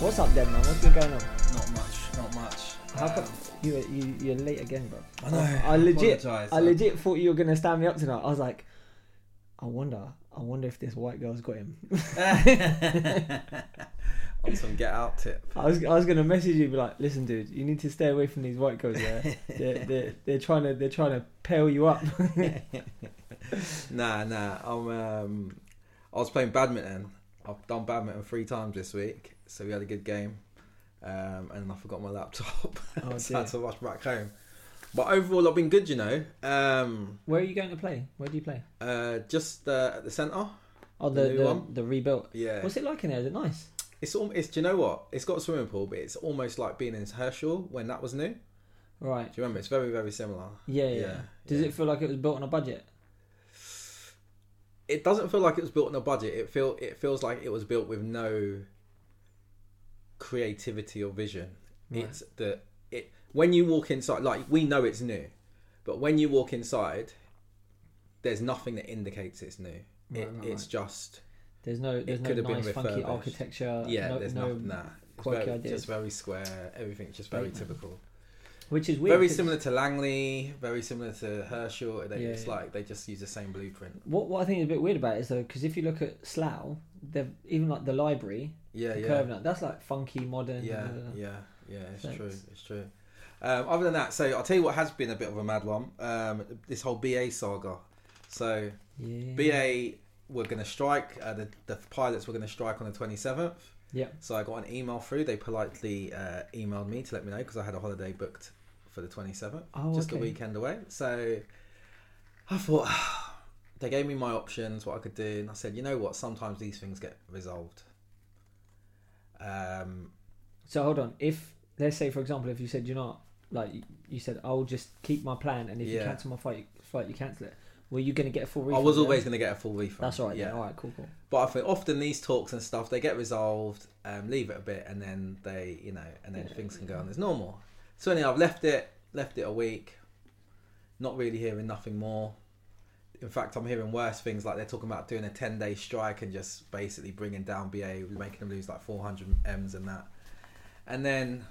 What's up, then, man? What's been going on? Not much, not much. How Um, come you you you're late again, bro? I know. I legit. I legit thought you were gonna stand me up tonight. I was like, I wonder, I wonder if this white girl's got him. On some get out tip. I was I was gonna message you, be like, listen, dude, you need to stay away from these white girls. Yeah, they're, they're they're trying to they're trying to pale you up. Nah, nah. I'm. Um, I was playing badminton. I've done badminton three times this week, so we had a good game. Um, and I forgot my laptop, Oh, so I had to rush back home. But overall, I've been good, you know. Um, Where are you going to play? Where do you play? uh, just uh, at the centre. Oh, The the new the, one? the rebuilt. Yeah, What's it like in there? Is it nice? it's all. It's. Do you know what? It's got a swimming pool, but it's almost like being in Herschel when that was new. Right. Do you remember? It's very, very similar. Yeah, yeah. Yeah, Does yeah. it feel like it was built on a budget? it doesn't feel like it was built on a budget. It feel it feels like it was built with no creativity or vision. Right. It's the it when you walk inside, like we know it's new, but when you walk inside, there's nothing that indicates it's new. Right, it, it's just There's no there's no could have been nice funky architecture. yeah. no, there's no, nothing that. It's quirky very, ideas. just very square. Everything's just very typical. which is weird. very similar to Langley. Very similar to Herschel. They, Yeah, it's yeah. like they just use the same blueprint. What what I think is a bit weird about it is though, because if you look at Slough, they've even like the library, Yeah, the yeah. curve now, that's like funky, modern. Yeah, uh, yeah, yeah. It's Thanks. true. It's true. Um, other than that, so I'll tell you what has been a bit of a mad one. Um, this whole BA saga. So yeah. BA were going to strike. Uh, the the pilots were going to strike on the twenty seventh. Yeah. So I got an email through. They politely uh, emailed me to let me know because I had a holiday booked for the twenty seventh, Oh, just okay. a weekend away. So I thought they gave me my options, what I could do, and I said, you know what? Sometimes these things get resolved. Um, So hold on, if let's say for example, if you said you're not like you- said, I'll just keep my plan, and if you cancel my flight, flight you cancel it. Were you going to get a full refund? I was always going to get a full refund. That's all right. Yeah. Yeah. All right. Cool. Cool. But I think often these talks and stuff they get resolved, um, leave it a bit, and then they, you know, and then Yeah, things can go on as normal. So anyway, I've left it, left it a week, not really hearing nothing more. In fact, I'm hearing worse things like they're talking about doing a 10 day strike and just basically bringing down BA, making them lose like 400 M's and that. And then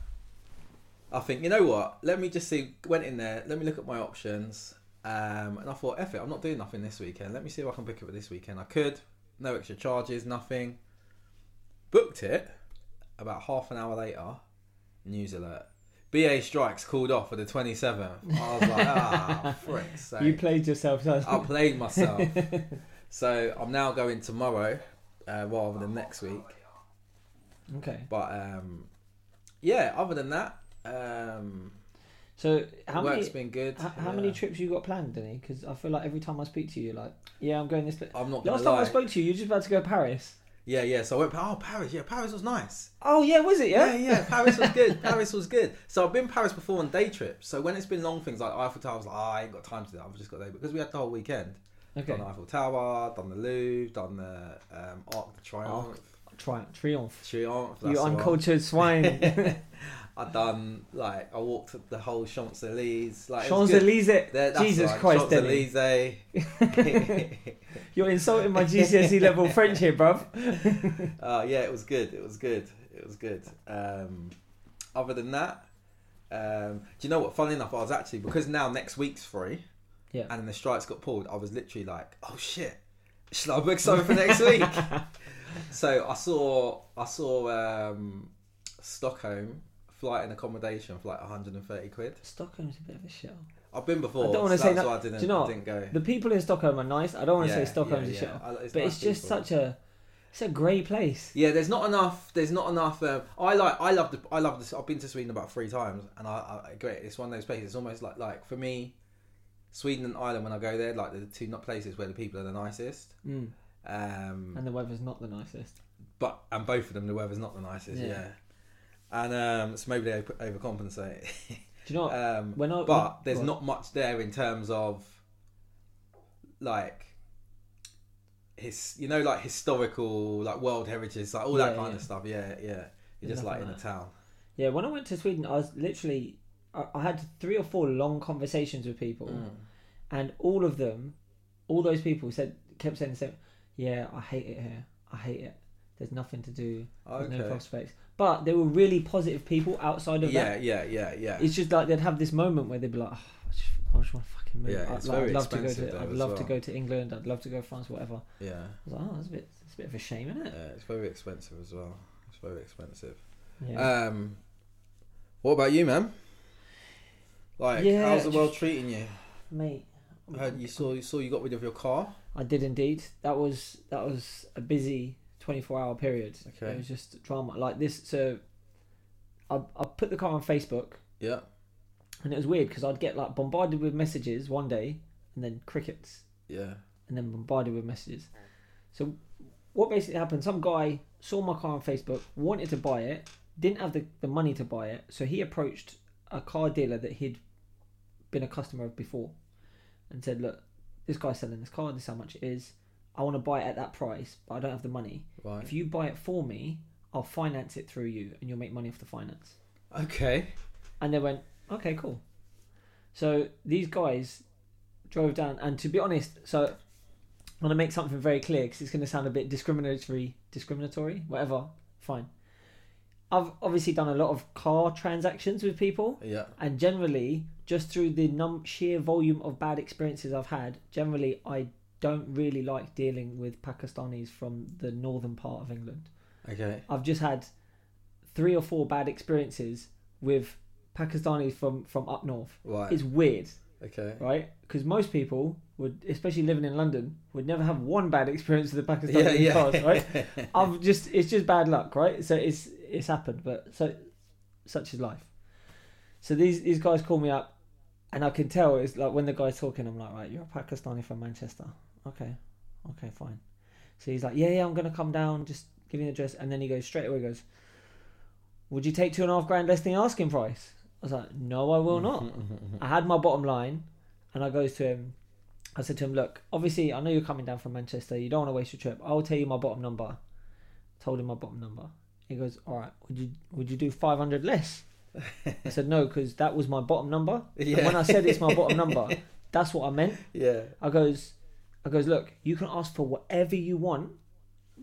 I think, you know what? Let me just see. Went in there. Let me look at my options. Um, and I thought, F it, I'm not doing nothing this weekend. Let me see if I can book it this weekend. I could. No extra charges, nothing. Booked it. About half an hour later, news alert. BA strikes called off for the 27th. I was like, ah, frick. So You played yourself. I played myself. so I'm now going tomorrow uh, rather than next week. okay. But um, yeah, other than that, um, So how work's many? been good. How, how yeah. many trips you got planned, Denny? Because I feel like every time I speak to you, like, yeah, I'm going this. I'm not Last time. I spoke to you, you were just about to go to Paris. Yeah, yeah. So I went. Oh, Paris. Yeah, Paris was nice. Oh yeah, was it? Yeah, Yeah. yeah. Paris was good. Paris was good. So I've been Paris before on day trips. So when it's been long things like Eiffel Tower, I was like, oh, I ain't got time to do that. I've just got there because we had the whole weekend. Okay. Done the Eiffel Tower, done the Louvre, done the um, Arc de Triomphe. Tri- triumph. Triomphe. you uncultured swine. I done like I walked the whole Champs Elysees. Like Champs. Elysees. Jesus right, Christ, Champs-Élysées. You're insulting my GCSE level French here, bruv. uh, yeah, it was good. It was good. It was good. Um, other than that, um, do you know what? Funnily enough, I was actually because now next week's free, Yeah. and then the strikes got pulled. I was literally like, oh shit, should I book something for next week? so I saw I saw um, Stockholm flight and accommodation for like 130 quid. Stockholm's a bit of a shit. I've been before. I don't wanna so say that's no- why I didn't, do you know didn't go. The people in Stockholm are nice. I don't want to Yeah, say Stockholm's yeah, a shit, yeah. I- but nice it's just people. such a, it's a grey place. Yeah, there's not enough. There's not enough. Um, I like. I love the. I love this. I've been to Sweden about three times, and I, I great. It's one of those places. It's almost like like for me, Sweden and Ireland. When I go there, like the two not places where the people are the nicest. Mm. Um, And the weather's not the nicest. but and both of them, the weather's not the nicest. Yeah. Yeah. And um, so maybe they overcompensate. Do you know what? um, when I, but when- there's on. not much there in terms of like his you know like historical like world heritage like all that Yeah, kind yeah. of stuff yeah yeah you're just like in a town Yeah, when I went to Sweden, I was literally, I, I had three or four long conversations with people, Mm. and all of them, all those people said, kept saying the same. Yeah, I hate it here. I hate it. There's nothing to do. There's no prospects. But they were really positive people outside of Yeah, that. yeah, yeah, yeah. Yeah. It's just like they'd have this moment where they'd be like, oh, I just, I just want to fucking move. Yeah, I'd, it's like, very I'd love to go to. I'd love to go to England. I'd love to go to France, whatever. Yeah, I was like, oh, that's a bit. That's a bit of a shame, isn't it? yeah. It's very expensive as well. It's very expensive. Yeah. Um, what about you, man? Like, Yeah, how's the world just- treating you? Mate, I you saw you saw you got rid of your car. I did indeed. That was that was a busy twenty four hour period. Okay. It was just drama like this. So, I I put the car on Facebook, Yeah. and it was weird because I'd get like bombarded with messages one day, and then crickets, Yeah. and then bombarded with messages. So, what basically happened? Some guy saw my car on Facebook, wanted to buy it, didn't have the, the money to buy it, so he approached a car dealer that he'd been a customer of before, and said, "Look, this guy's selling this car. This is how much it is. I want to buy it at that price, but I don't have the money. Right. If you buy it for me, I'll finance it through you, and you'll make money off the finance." Okay. And they went, okay, cool. So these guys drove down, and to be honest, so I'm gonna make something very clear because it's gonna sound a bit discriminatory, discriminatory, whatever. Fine. I've obviously done a lot of car transactions with people, Yeah. and generally, just through the num- sheer volume of bad experiences I've had, generally I don't really like dealing with Pakistanis from the northern part of England. Okay. I've just had three or four bad experiences with Pakistanis from from up north. Right. It's weird, okay. right? Because most people would, especially living in London, would never have one bad experience with the Pakistani Yeah. Yeah. cars, right? I've just it's just bad luck, right? So it's it's happened, but so such is life. So these these guys call me up, and I can tell it's like when the guy's talking, I'm like, right, you're a Pakistani from Manchester, okay, okay, fine. So he's like, yeah, yeah, I'm gonna come down, just give me the address, and then he goes straight away, goes, would you take two and a half grand less than the asking price? I was like, no, I will not. I had my bottom line, and I goes to him. I said to him, look, obviously I know you're coming down from Manchester. You don't want to waste your trip. I'll tell you my bottom number. Told him my bottom number. He goes, all right. Would you would you do five hundred less? I said no, because that was my bottom number. And when I said it's my bottom number, that's what I meant. yeah. I goes, I goes, look, you can ask for whatever you want,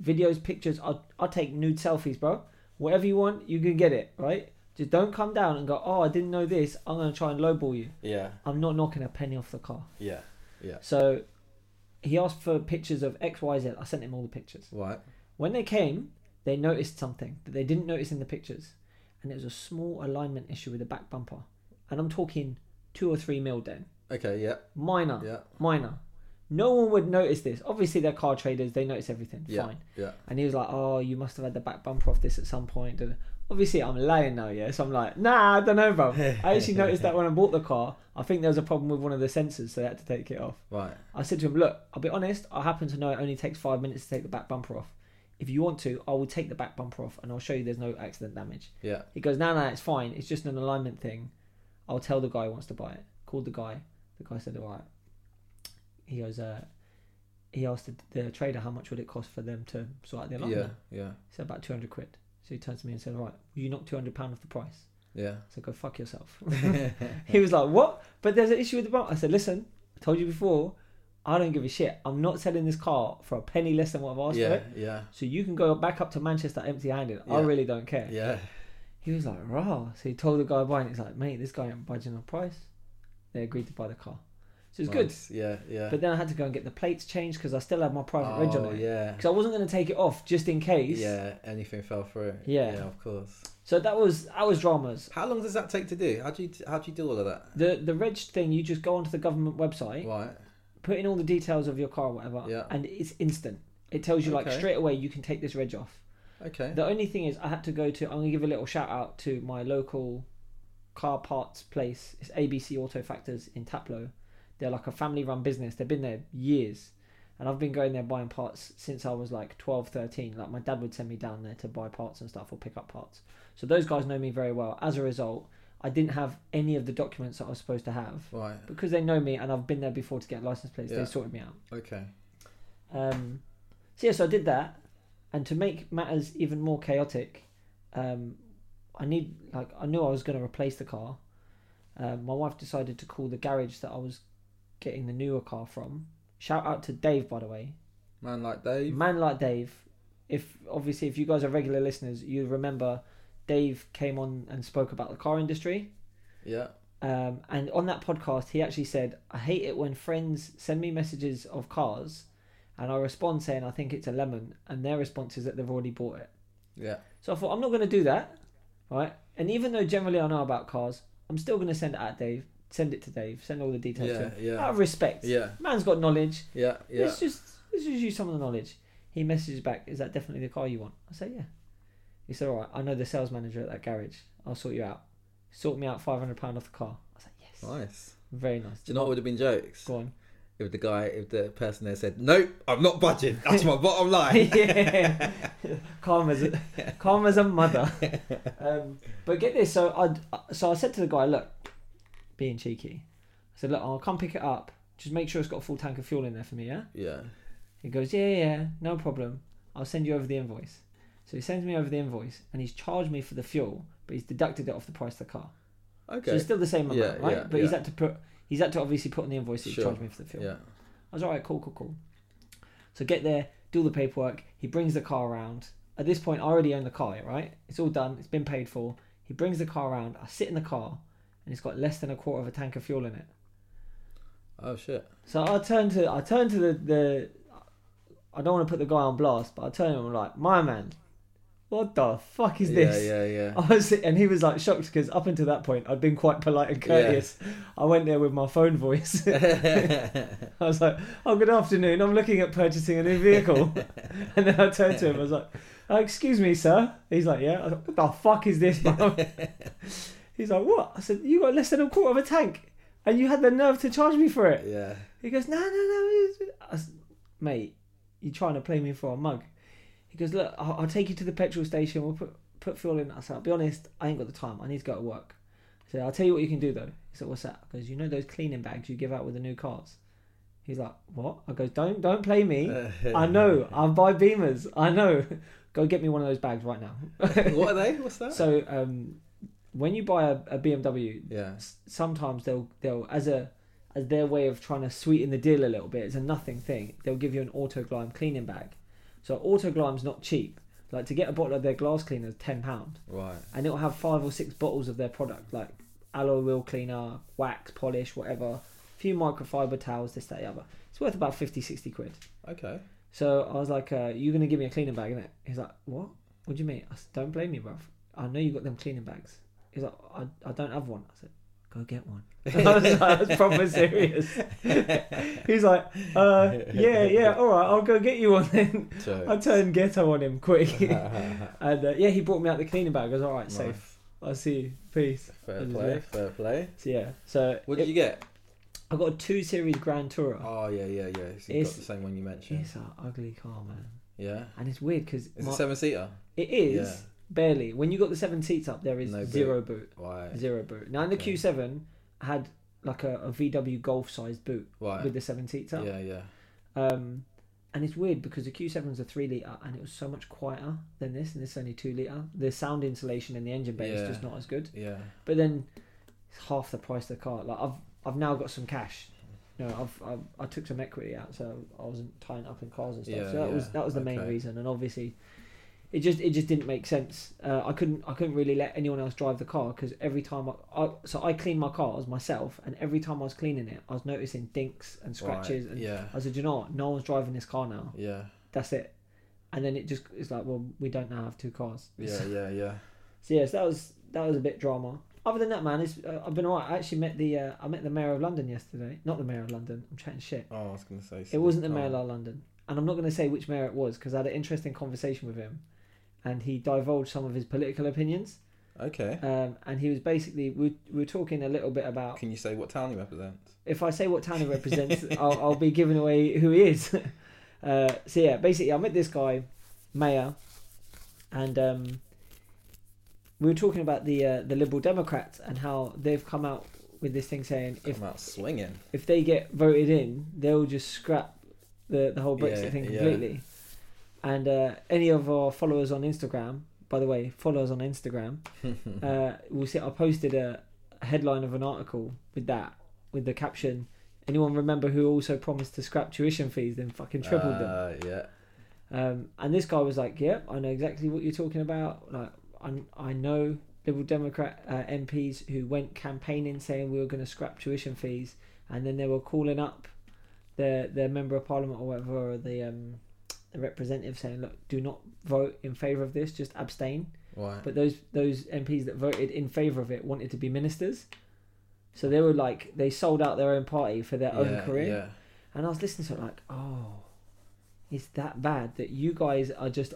videos, pictures. I'll, I'll take nude selfies, bro. Whatever you want, you can get it, right? Just don't come down and go, oh, I didn't know this. I'm gonna try and lowball you. Yeah. I'm not knocking a penny off the car. Yeah. Yeah. So he asked for pictures of X, Y, Z. I sent him all the pictures. Right. When they came, they noticed something that they didn't notice in the pictures, and it was a small alignment issue with the back bumper. And I'm talking two or three mil then, Okay. Yeah. minor, Yeah. minor. No one would notice this. Obviously, they're car traders; they notice everything. Yeah. Fine. Yeah. And he was like, "Oh, you must have had the back bumper off this at some point." And obviously, I'm lying now, yeah. So I'm like, "Nah, I don't know, bro." I actually noticed that when I bought the car. I think there was a problem with one of the sensors, so they had to take it off. Right. I said to him, "Look, I'll be honest. I happen to know it only takes five minutes to take the back bumper off. If you want to, I will take the back bumper off, and I'll show you there's no accident damage." Yeah. He goes, "No, no, it's fine. It's just an alignment thing. I'll tell the guy who wants to buy it." Called the guy. The guy said, "All right." He goes, uh, he asked the, the trader how much would it cost for them to sort out the alignment. Yeah. Yeah. He said about two hundred quid. So he turns to me and said, "All right, will you knock two hundred pound off the price?" Yeah. So go fuck yourself. he was like, "What?" But there's an issue with the bumper. I said, "Listen, I told you before. I don't give a shit. I'm not selling this car for a penny less than what I've asked for Yeah. it. Yeah. So you can go back up to Manchester empty-handed. I really don't care." Yeah. He was like, "Raw." So he told the guy buying. He's like, "Mate, this guy ain't budging on price." They agreed to buy the car, so it was good. Yeah. Yeah. But then I had to go and get the plates changed because I still had my private reg oh on it. yeah. Because I wasn't going to take it off just in case. Yeah. Anything fell through. Yeah. Yeah. Of course. So that was that was dramas. How long does that take to do? How do you how do you do all of that? The the reg thing, you just go onto the government website, Right. put in all the details of your car, or whatever, Yeah. and it's instant. It tells you like straight away you can take this reg off. Okay. The only thing is I had to go to. I'm gonna give a little shout out to my local car parts place. It's ABC Auto Factors in Taplow. They're like a family run business. They've been there years. And I've been going there buying parts since I was like 12, 13. Like my dad would send me down there to buy parts and stuff or pick up parts. So those guys know me very well. As a result, I didn't have any of the documents that I was supposed to have. Right. Because they know me and I've been there before to get license plates, Yeah. they sorted me out. Okay. Um, so yeah, so I did that, and to make matters even more chaotic, um, I need like I knew I was going to replace the car. Um, my wife decided to call the garage that I was getting the newer car from. Shout out to Dave, by the way. Man like Dave. Man like Dave, if obviously if you guys are regular listeners, you remember Dave came on and spoke about the car industry. Yeah. Um, and on that podcast, he actually said, I hate it when friends send me messages of cars and I respond saying, I think it's a lemon. And their response is that they've already bought it. Yeah. So I thought, I'm not going to do that. Right. And even though generally I know about cars, I'm still going to send it at Dave, send it to Dave, send all the details to Yeah. Out of respect. Yeah. Man's got knowledge. Yeah. Yeah. Let's just let's just use some of the knowledge. He messages back, "Is that definitely the car you want?" I say, "Yeah." He said, "All right, I know the sales manager at that garage. I'll sort you out. Sort me out five hundred pound off the car." I like, "Yes, Nice. very nice." Do you know what would have been jokes? Go on. If the guy, if the person there said, "Nope, I'm not budging. That's my bottom line." yeah, calm as a, calm as a mother. Um, but get this, so I so I said to the guy, "Look, being cheeky." I said, "Look, I'll come pick it up. Just make sure it's got a full tank of fuel in there for me, yeah." yeah. He goes, yeah, yeah, yeah, no problem. I'll send you over the invoice. So he sends me over the invoice, and he's charged me for the fuel, but he's deducted it off the price of the car. Okay. So it's still the same amount, Yeah, right? yeah, but he's had to put, he's had to obviously put on the invoice that he charged me for the fuel. Yeah. I was all right, cool, cool, cool. So get there, do all the paperwork. He brings the car around. At this point, I already own the car, right? It's all done. It's been paid for. He brings the car around. I sit in the car, and it's got less than a quarter of a tank of fuel in it. Oh shit. So I turn to I turn to the, the I don't want to put the guy on blast, but I turn to him I'm like, my man, what the fuck is this? Yeah. Yeah. Yeah. I was, and he was like shocked because up until that point I'd been quite polite and courteous. I went there with my phone voice. I was like, "Oh, good afternoon. I'm looking at purchasing a new vehicle." and then I turned to him. I was like, oh, "Excuse me, sir." He's like, "Yeah." I was like, "What the fuck is this, bro?" He's like, "What?" I said, "You got less than a quarter of a tank, and you had the nerve to charge me for it." yeah. He goes, "No, no, no, I s- mate. you're trying to play me for a mug?" He goes, "Look, I'll, I'll take you to the petrol station. We'll put put fuel in." I said, "I'll be honest. I ain't got the time. I need to go to work." I said, "I'll tell you what you can do though." He said, "What's that?" I goes, "You know those cleaning bags you give out with the new cars." He's like, "What?" I goes, "Don't don't play me. I know. I'll buy Beamers. I know. Go get me one of those bags right now." what are they? What's that? so um, when you buy a, a BMW, yeah. s- sometimes they'll they'll as a as their way of trying to sweeten the deal a little bit. It's a nothing thing. They'll give you an Autoglym cleaning bag. So Autoglym's not cheap. Like to get a bottle of their glass cleaner is ten pound, Right. and it'll have five or six bottles of their product, like alloy wheel cleaner, wax, polish, whatever. A few microfiber towels, this, that, the other. It's worth about 50, 60 quid. Okay. So I was like, uh, "You gonna give me a cleaning bag?" innit? He's like, "What? What do you mean?" I said, "Don't blame me, bruv. I know you got them cleaning bags." He's like, "I, I don't have one." I said, "Go get one." I was like, proper serious. He's like, uh, "Yeah, yeah, all right, I'll go get you one then." I turned ghetto on him quick, and uh, yeah, he brought me out the cleaning bag. I was all right, Nice. safe. I'll see you. Peace. Fair And play. Fair play. So yeah, so What did it- you get? I got a two series Gran Tourer. Oh yeah, yeah, yeah. So It's- the same one you mentioned. It's an ugly car, man, Yeah. and it's weird because Is it seven seater? it is Yeah. Barely. When you got the seven seats up, there is No boot. zero boot. Right. Zero boot. Now in the Okay. Q7 had like a, a VW Golf sized boot Right. with the seven seats up. Yeah, yeah. Um, and it's weird because the Q7 is a three liter and it was so much quieter than this, and this is only two liter. The sound insulation in the engine bay Yeah. is just not as good. Yeah. But then it's half the price of the car. Like I've I've now got some cash. You know, I've, I've I took some equity out, so I wasn't tying up in cars and stuff. Yeah, so that was that was the main Okay. reason, and obviously. It just it just didn't make sense. Uh, I couldn't I couldn't really let anyone else drive the car because every time I, I so I clean my cars myself and every time I was cleaning it I was noticing dinks and scratches Right. and Yeah. I said you know what no one's driving this car now Yeah. that's it and then it just it's like well we don't now have two cars Yeah. Yeah. Yeah. so yes that was that was a bit drama other than that man it's, uh, I've been alright I actually met the uh, I met the mayor of London yesterday not the mayor of London I'm chatting shit Oh, I was gonna say. it wasn't the oh. mayor of London and I'm not going to say which mayor it was because I had an interesting conversation with him and he divulged some of his political opinions Okay. um, and he was basically we, we were talking a little bit about Can you say what town he represents? if I say what town he represents, I'll, I'll be giving away who he is. Uh, so yeah, basically, I met this guy, Mayor, and um, we were talking about the uh, the Liberal Democrats and how they've come out with this thing saying if Come out swinging. if they get voted in, they'll just scrap the the whole Brexit Yeah, thing yeah. And uh, any of our followers on Instagram, by the way, follow us on Instagram. uh, we'll see. I posted a, headline of an article with that, with the caption. Anyone remember who also promised to scrap tuition fees, then fucking tripled them? Uh, yeah. Um, and this guy was like, "Yep, I know exactly what you're talking about. Like, I, I know Liberal Democrat uh, MPs who went campaigning saying we were going to scrap tuition fees, and then they were calling up their their member of parliament or whatever, or the um, the representative saying, look, do not vote in favour of this, just abstain. Right. But those those MPs that voted in favour of it wanted to be ministers, so they were like they sold out their own party for their own career. Yeah. And I was listening to it like, oh, it's that bad that you guys are just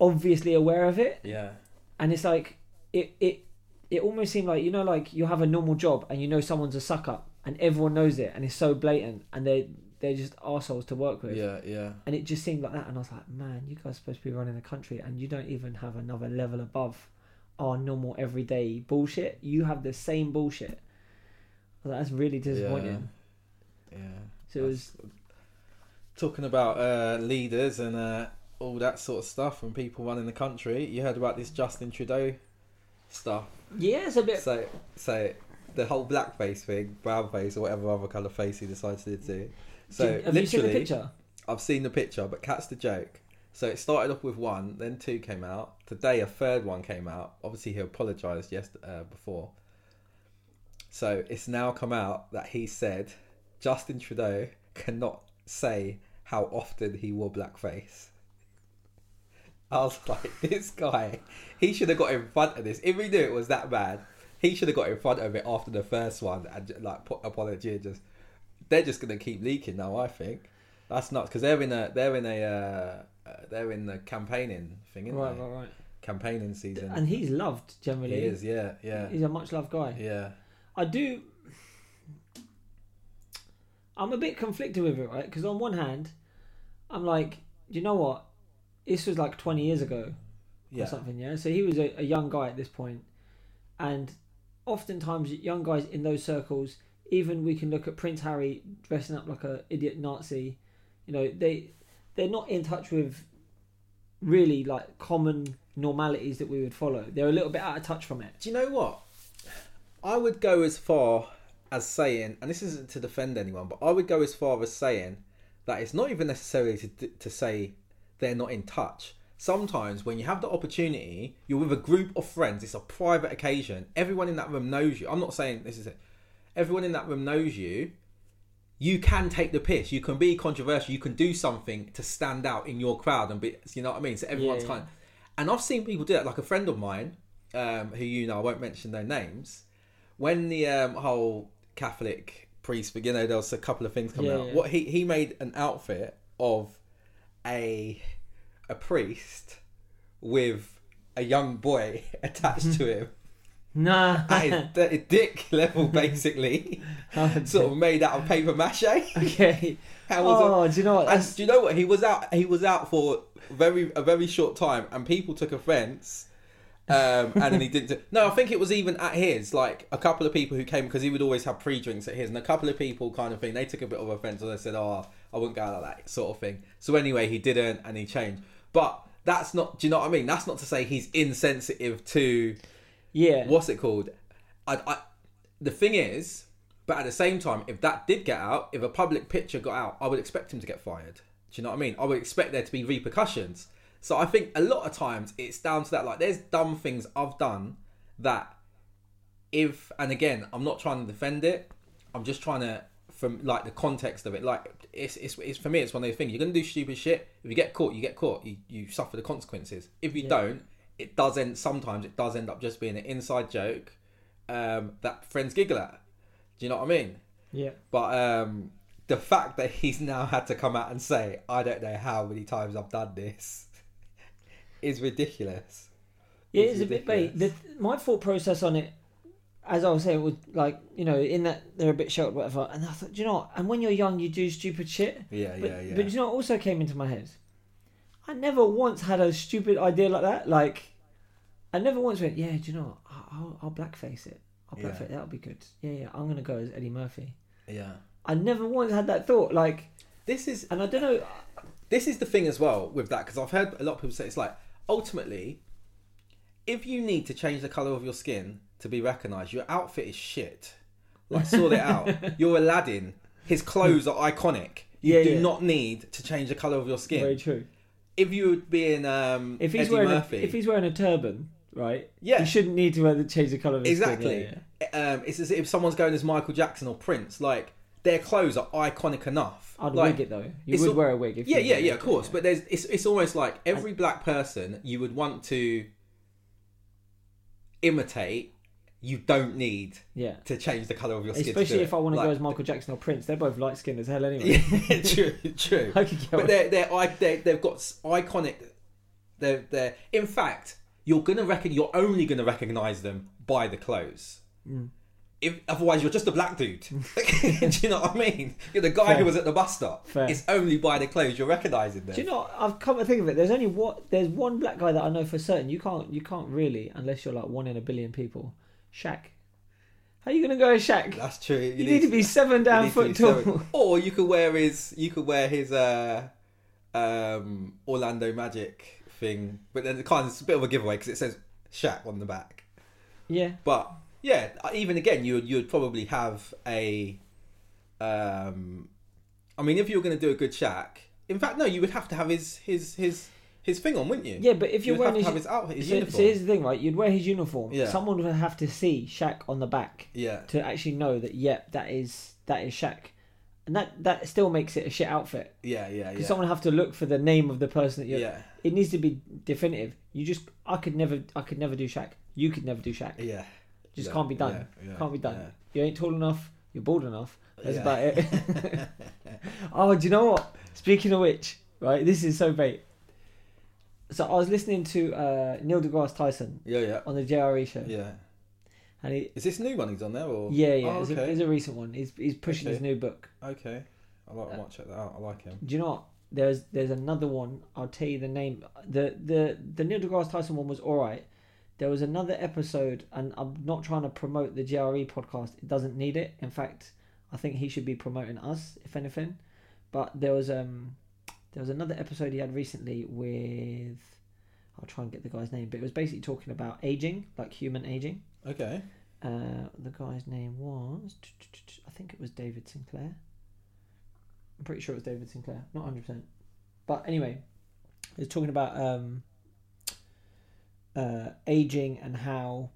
obviously aware of it, Yeah. and it's like it it it almost seemed like you know like you have a normal job and you know someone's a suck up and everyone knows it and it's so blatant and they they're just assholes to work with. Yeah. Yeah. And it just seemed like that, and I was like, man, you guys are supposed to be running the country, and you don't even have another level above our normal everyday bullshit. You have the same bullshit. Like, That's really disappointing. Yeah. So it was, Talking about uh, leaders and uh, all that sort of stuff and people running the country, you heard about this Justin Trudeau stuff. yeah, it's a bit. So, so the whole blackface thing, brown face, or whatever other colour face he decided to do. So have you seen the literally, picture? I've seen the picture, but catch the joke. So it started off with one, then two came out. Today, a third one came out. Obviously, he apologised yes uh, before. So it's now come out that he said Justin Trudeau cannot say how often he wore blackface. I was like, this guy, he should have got in front of this. If he knew it was that bad, he should have got in front of it after the first one and like put apology and just. They're just gonna keep leaking now. I think that's not because they're in a they're in a uh, uh, they're in the campaigning thing, isn't Right, they? right, right. Campaigning season. And he's loved generally. he is, yeah, yeah, He's a much loved guy. yeah, I do. I'm a bit conflicted with it, right? Because on one hand, I'm like, you know what? This was like 20 years ago yeah. or something, yeah. So he was a, a young guy at this point, and oftentimes young guys in those circles, even we can look at Prince Harry dressing up like a idiot Nazi. You know, they they're not in touch with really like common normalities that we would follow. They're a little bit out of touch from it. Do you know what? I would go as far as saying, and this isn't to defend anyone, but I would go as far as saying that it's not even necessarily to to say they're not in touch. Sometimes when you have the opportunity, you're with a group of friends. It's a private occasion. Everyone in that room knows you. I'm not saying this is it. Everyone in that room knows you. You can take the piss. You can be controversial. You can do something to stand out in your crowd and be. You know what I mean? So everyone's Yeah, kind. Of, and I've seen people do it. Like a friend of mine, um, who you know, I won't mention their names. When the um, whole Catholic priest, you know, there was a couple of things coming Yeah, out. What he he made an outfit of a a priest with a young boy attached to him Nah. at his dick level, basically, sort of made out of paper mache. okay. How was it? Oh, do you know what? And do you know what? He was out. He was out for very a very short time, and people took offence. Um, and then he didn't. Do, no, I think it was even at his. Like a couple of people who came because he would always have pre-drinks at his, and a couple of people kind of thing. They took a bit of offence, and they said, "Oh, I wouldn't go out like that," sort of thing. So anyway, he didn't, and he changed. But that's not. Do you know what I mean? That's not to say he's insensitive to yeah. what's it called? I, I, the thing is, but at the same time, if that did get out, if a public picture got out, I would expect him to get fired. Do you know what I mean? I would expect there to be repercussions. So I think a lot of times it's down to that. Like, there's dumb things I've done that, if and again, I'm not trying to defend it. I'm just trying to, from like the context of it. Like, it's it's, it's for me, it's one of those things. You're gonna do stupid shit. If you get caught, you get caught. You you suffer the consequences. If you Yeah. don't, it does end sometimes it does end up just being an inside joke um, that friends giggle at. Do you know what I mean? Yeah. But um, the fact that he's now had to come out and say, I don't know how many times I've done this, is ridiculous. Yeah, It's it's a bit my thought process on it, as I was saying, was like you know, in that they're a bit sheltered, whatever. And I thought, do you know, what? and when you're young, you do stupid shit. Yeah, But, yeah, yeah. but you know, what also came into my head. I never once had a stupid idea like that. Like, I never once went, yeah, do you know, what? I'll, I'll, I'll blackface it. I'll Yeah. blackface. That'll be good. Yeah, yeah. I'm gonna go as Eddie Murphy. yeah. I never once had that thought. Like, This is and I don't know. this is the thing as well with that because I've heard a lot of people say it's like ultimately, if you need to change the color of your skin to be recognised, your outfit is shit. Like sort it out. You're Aladdin. His clothes are iconic. You Yeah, do yeah. not need to change the color of your skin. Very true. If you would be in um, If he's Eddie wearing Murphy, a, if he's wearing a turban, right? Yeah. You shouldn't need to wear the, change the colour of his Exactly. skin. Yeah, yeah. um, it's as if someone's going as Michael Jackson or Prince. Like their clothes are iconic enough. I'd like, wig it though. You would all- wear a wig if Yeah, yeah, yeah, of course. yeah. But there's it's it's almost like every black person you would want to imitate. You don't need yeah. to change the color of your skin. Especially if. I want to Like- go as Michael Jackson or Prince, they're both light skinned as hell anyway. Yeah, true, true. I could get But they're they're i- they they've got iconic. They're they're in fact you're gonna reckon you're only gonna recognize them by the clothes. Mm. If otherwise you're just a black dude. Do you know what I mean? You're the guy Fair. who was at the bus stop. Fair. It's only by the clothes you're recognizing them. Do you know? what? I've come to think of it. There's only what there's one black guy that I know for certain. You can't you can't really unless you're like one in a billion people. Shaq. How are you gonna go as Shaq? That's true. You, need, to be seven down need foot tall. seven- Or you could wear his you could wear his uh um Orlando Magic thing, but then it kind of it's a bit of a giveaway because it says Shaq on the back. yeah. But yeah, even again, you would you would probably have a. Um, I mean, if you were going to do a good Shaq, in fact, no, you would have to have his his his his thing on, wouldn't you? Yeah, but if you you're would wearing his, his outfit, his so, uniform. so here's the thing, right? You'd wear his uniform. Yeah. Someone would have to see Shaq on the back yeah, to actually know that. Yep, that is that is Shaq, and that that still makes it a shit outfit. yeah, yeah, Because yeah. someone have to look for the name of the person that you're. yeah, It needs to be definitive. You just, I could never, I could never do Shaq. You could never do Shaq. yeah. Just Yeah, can't be done. yeah, yeah, Can't be done. You ain't tall enough. You're bald enough. That's about it. oh, do you know what? Speaking of which, right? This is so bait. So I was listening to uh, Neil deGrasse Tyson Yeah, yeah, on the JRE show, yeah. And Is this new one he's on there or? yeah, yeah, Oh, it's, a, it's a recent one. He's he's pushing Okay. his new book. Okay, I like. I might check that out. I like him. Do you know what? There's there's another one. I'll tell you the name. The the the Neil deGrasse Tyson one was all right. There was another episode, and I'm not trying to promote the JRE podcast. It doesn't need it. In fact, I think he should be promoting us, if anything. But there was um there was another episode he had recently with I'll try and get the guy's name, but it was basically talking about aging, like human aging. Okay. Uh, the guy's name was I think it was David Sinclair. I'm pretty sure it was David Sinclair, not hundred percent. But anyway, he was talking about um, uh, aging and how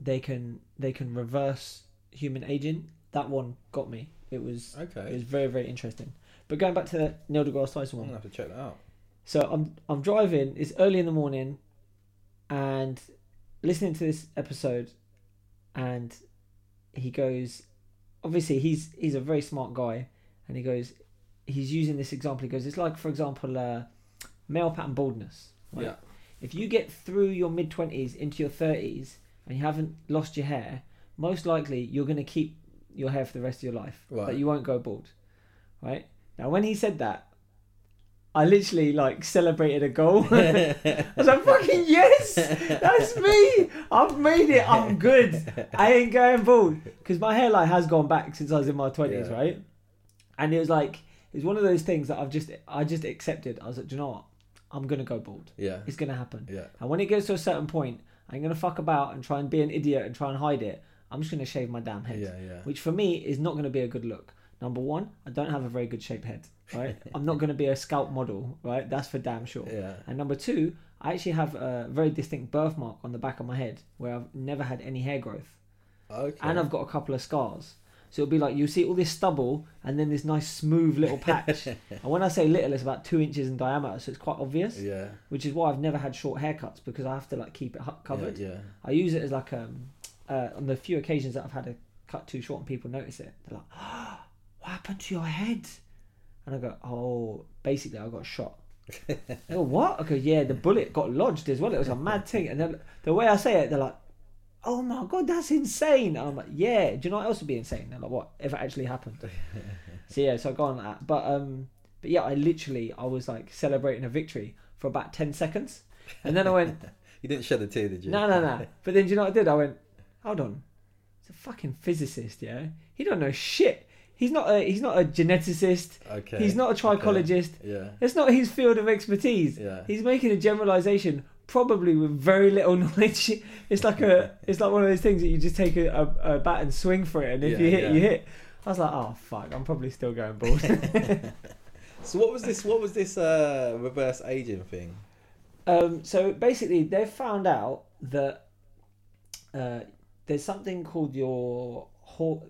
they can they can reverse human aging. That one got me. It was okay. it was very very interesting. But going back to the Neil deGrasse Tyson I'm one, gonna have to check that out. so I'm I'm driving. It's early in the morning, and listening to this episode, and he goes, obviously he's he's a very smart guy, and he goes, he's using this example. He goes, it's like for example, uh, male pattern baldness. right? Yeah. If you get through your mid twenties into your thirties and you haven't lost your hair, most likely you're going to keep your hair for the rest of your life. Right. But you won't go bald, right? Now, when he said that, I literally like celebrated a goal. I was like, "Fucking yes, that's me! I've made it. I'm good. I ain't going bald because my hairline has gone back since I was in my twenties, Yeah. right? And it was like it was one of those things that I've just I just accepted. I was like, "Do you know what? I'm gonna go bald. Yeah. It's gonna happen." Yeah. And when it gets to a certain point, I'm gonna fuck about and try and be an idiot and try and hide it. I'm just gonna shave my damn head. Yeah. Yeah. Which for me is not gonna be a good look. Number one, I don't have a very good shaped head, right? I'm not gonna be a scalp model, right? That's for damn sure. Yeah. And number two, I actually have a very distinct birthmark on the back of my head where I've never had any hair growth. Okay. And I've got a couple of scars. So it'll be like you see all this stubble and then this nice smooth little patch. and when I say little, it's about two inches in diameter, so it's quite obvious. Yeah. Which is why I've never had short haircuts because I have to like keep it covered. Yeah. I use it as like um uh, on the few occasions that I've had a cut too short and people notice it. They're like, "What happened to your head?" And I go, "Oh, basically I got shot." They go, what? I go, "Yeah, the bullet got lodged as well. It was a mad thing." And then the way I say it, they're like, "Oh my god, that's insane!" And I'm like, "Yeah." Do you know what else would be insane? They're like, "What if it actually happened?" so yeah, so I go on that. But um, but yeah, I literally I was like celebrating a victory for about ten seconds, and then I went. You didn't shed a tear, did you? No, no, no. But then do you know what I did? I went, hold on. He's a fucking physicist, yeah. He don't know shit. He's not a he's not a geneticist. Okay. He's not a trichologist. Yeah. It's not his field of expertise. Yeah. He's making a generalization, probably with very little knowledge. It's like a it's like one of those things that you just take a, a, a bat and swing for it, and if Yeah, you hit, yeah. you hit. I was like, oh fuck, I'm probably still going bald. So what was this? What was this uh, reverse aging thing? um, so basically, they've found out that uh, there's something called your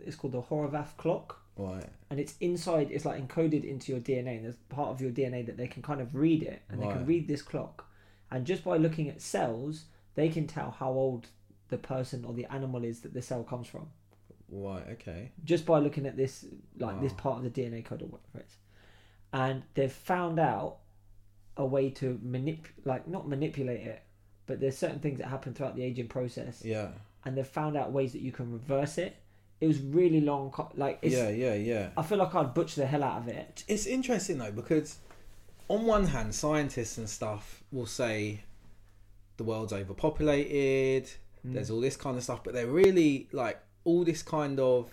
it's called the Horvath clock, Right. and it's inside. It's like encoded into your DNA, and there's part of your DNA that they can kind of read it, and they can read this clock, and just by looking at cells, they can tell how old the person or the animal is that the cell comes from. Right. Okay. just by looking at this like this Wow. part of the DNA code or whatever it is. And they've found out a way to manip like not manipulate it, but there's certain things that happen throughout the aging process, Yeah. and they've found out ways that you can reverse it. It was really long, co- like it's, yeah. Yeah. Yeah. I feel like I'd butcher the hell out of it. It's interesting though because on one hand, scientists and stuff will say the world's overpopulated. Mm. There's all this kind of stuff, but they're really like all this kind of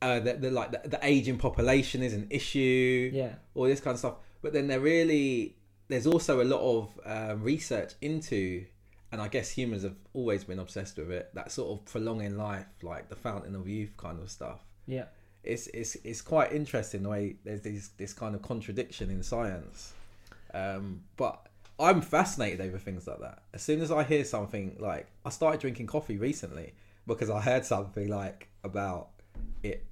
uh, the, the like the, the aging population is an issue. Yeah, all this kind of stuff. But then they're really there's also a lot of um, research into, and I guess humans have always been obsessed with it. That sort of prolonging life, like the fountain of youth kind of stuff. yeah, It's it's it's quite interesting the way there's this this kind of contradiction in science. Um, but I'm fascinated over things like that. As soon as I hear something like I started drinking coffee recently because I heard something like about it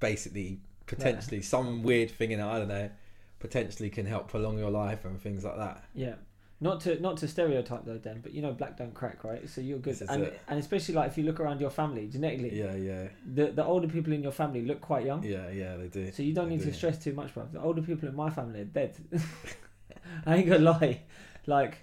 basically potentially some weird thing in it, I don't know, potentially can help prolong your life and things like that. yeah. Not to not to stereotype though, Dan, but you know black don't crack, right? So you're good, and it. and especially like if you look around your family genetically, Yeah, yeah, the the older people in your family look quite young. yeah, yeah, they do. So you don't They need to stress too much, bro. The older people in my family are dead. I ain't gonna lie. Like,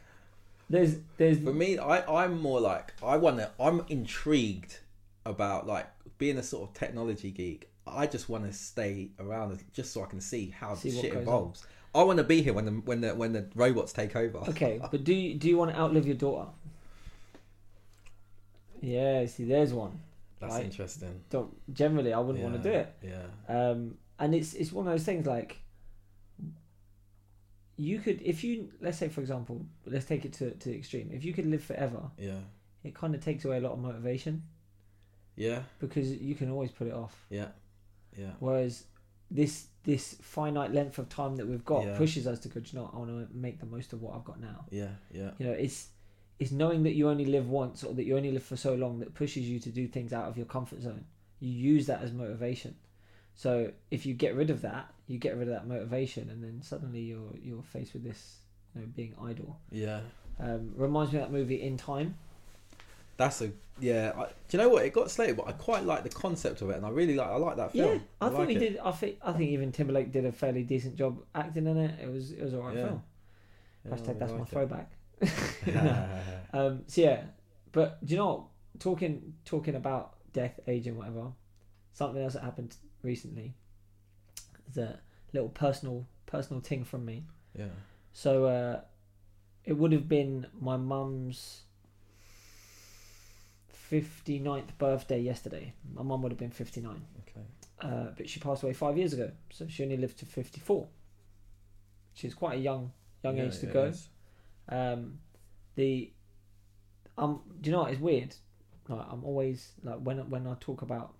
there's there's For me, I I'm more like I want to. I'm intrigued about like being a sort of technology geek. I just want to stay around just so I can see how See shit evolves. I want to be here when the when the when the robots take over. okay. But do you do you want to outlive your daughter? Yeah. See, there's one. That's Right. interesting. Don't, generally, I wouldn't want to do it. Yeah. Um, and it's it's one of those things like you could if you let's say for example let's take it to to the extreme if you could live forever Yeah. it kind of takes away a lot of motivation Yeah. because you can always put it off Yeah. Yeah. Whereas this this finite length of time that we've got Yeah. pushes us to go. "Do You know. I want to make the most of what I've got now. Yeah. Yeah. You know, it's it's knowing that you only live once or that you only live for so long that pushes you to do things out of your comfort zone. You use that as motivation. So if you get rid of that, you get rid of that motivation, and then suddenly you're you're faced with this, you know, being idle. Yeah. Um, reminds me of that movie In Time. That's a yeah. I, do you know what? It got slated, but I quite like the concept of it, and I really like. I like that film. Yeah, I, think like he it. did. I think I think even Timberlake did a fairly decent job acting in it. It was it was alright Yeah. film. Yeah, I Hashtag that's my it. throwback. Um, so yeah, but do you know what? Talking talking about death, age, and whatever. Something else that happened recently. Is a little personal personal thing from me. yeah. So uh, it would have been my mum's 59th birthday yesterday. My mum would have been 59. Okay. Uh, but she passed away five years ago, so she only lived to 54. She's quite a young young Yeah, age to yeah, go. is. Um, the um, do you know what? It's weird. Like I'm always like when when I talk about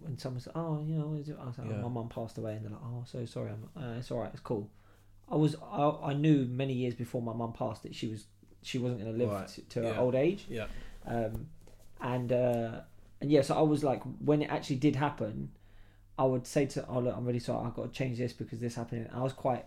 when someone says, "Oh, you know," is it? I say, oh, "My mum passed away," and they're like, "Oh, so sorry." I'm, uh, it's all right. It's cool. I was I, I knew many years before my mum passed that she was she wasn't going to live Right. to, to Yeah. her old age. Yeah. Um, and uh, and yeah, so I was like, when it actually did happen, I would say to, "Oh look, I'm really sorry. I've got to change this because this happened." And I was quite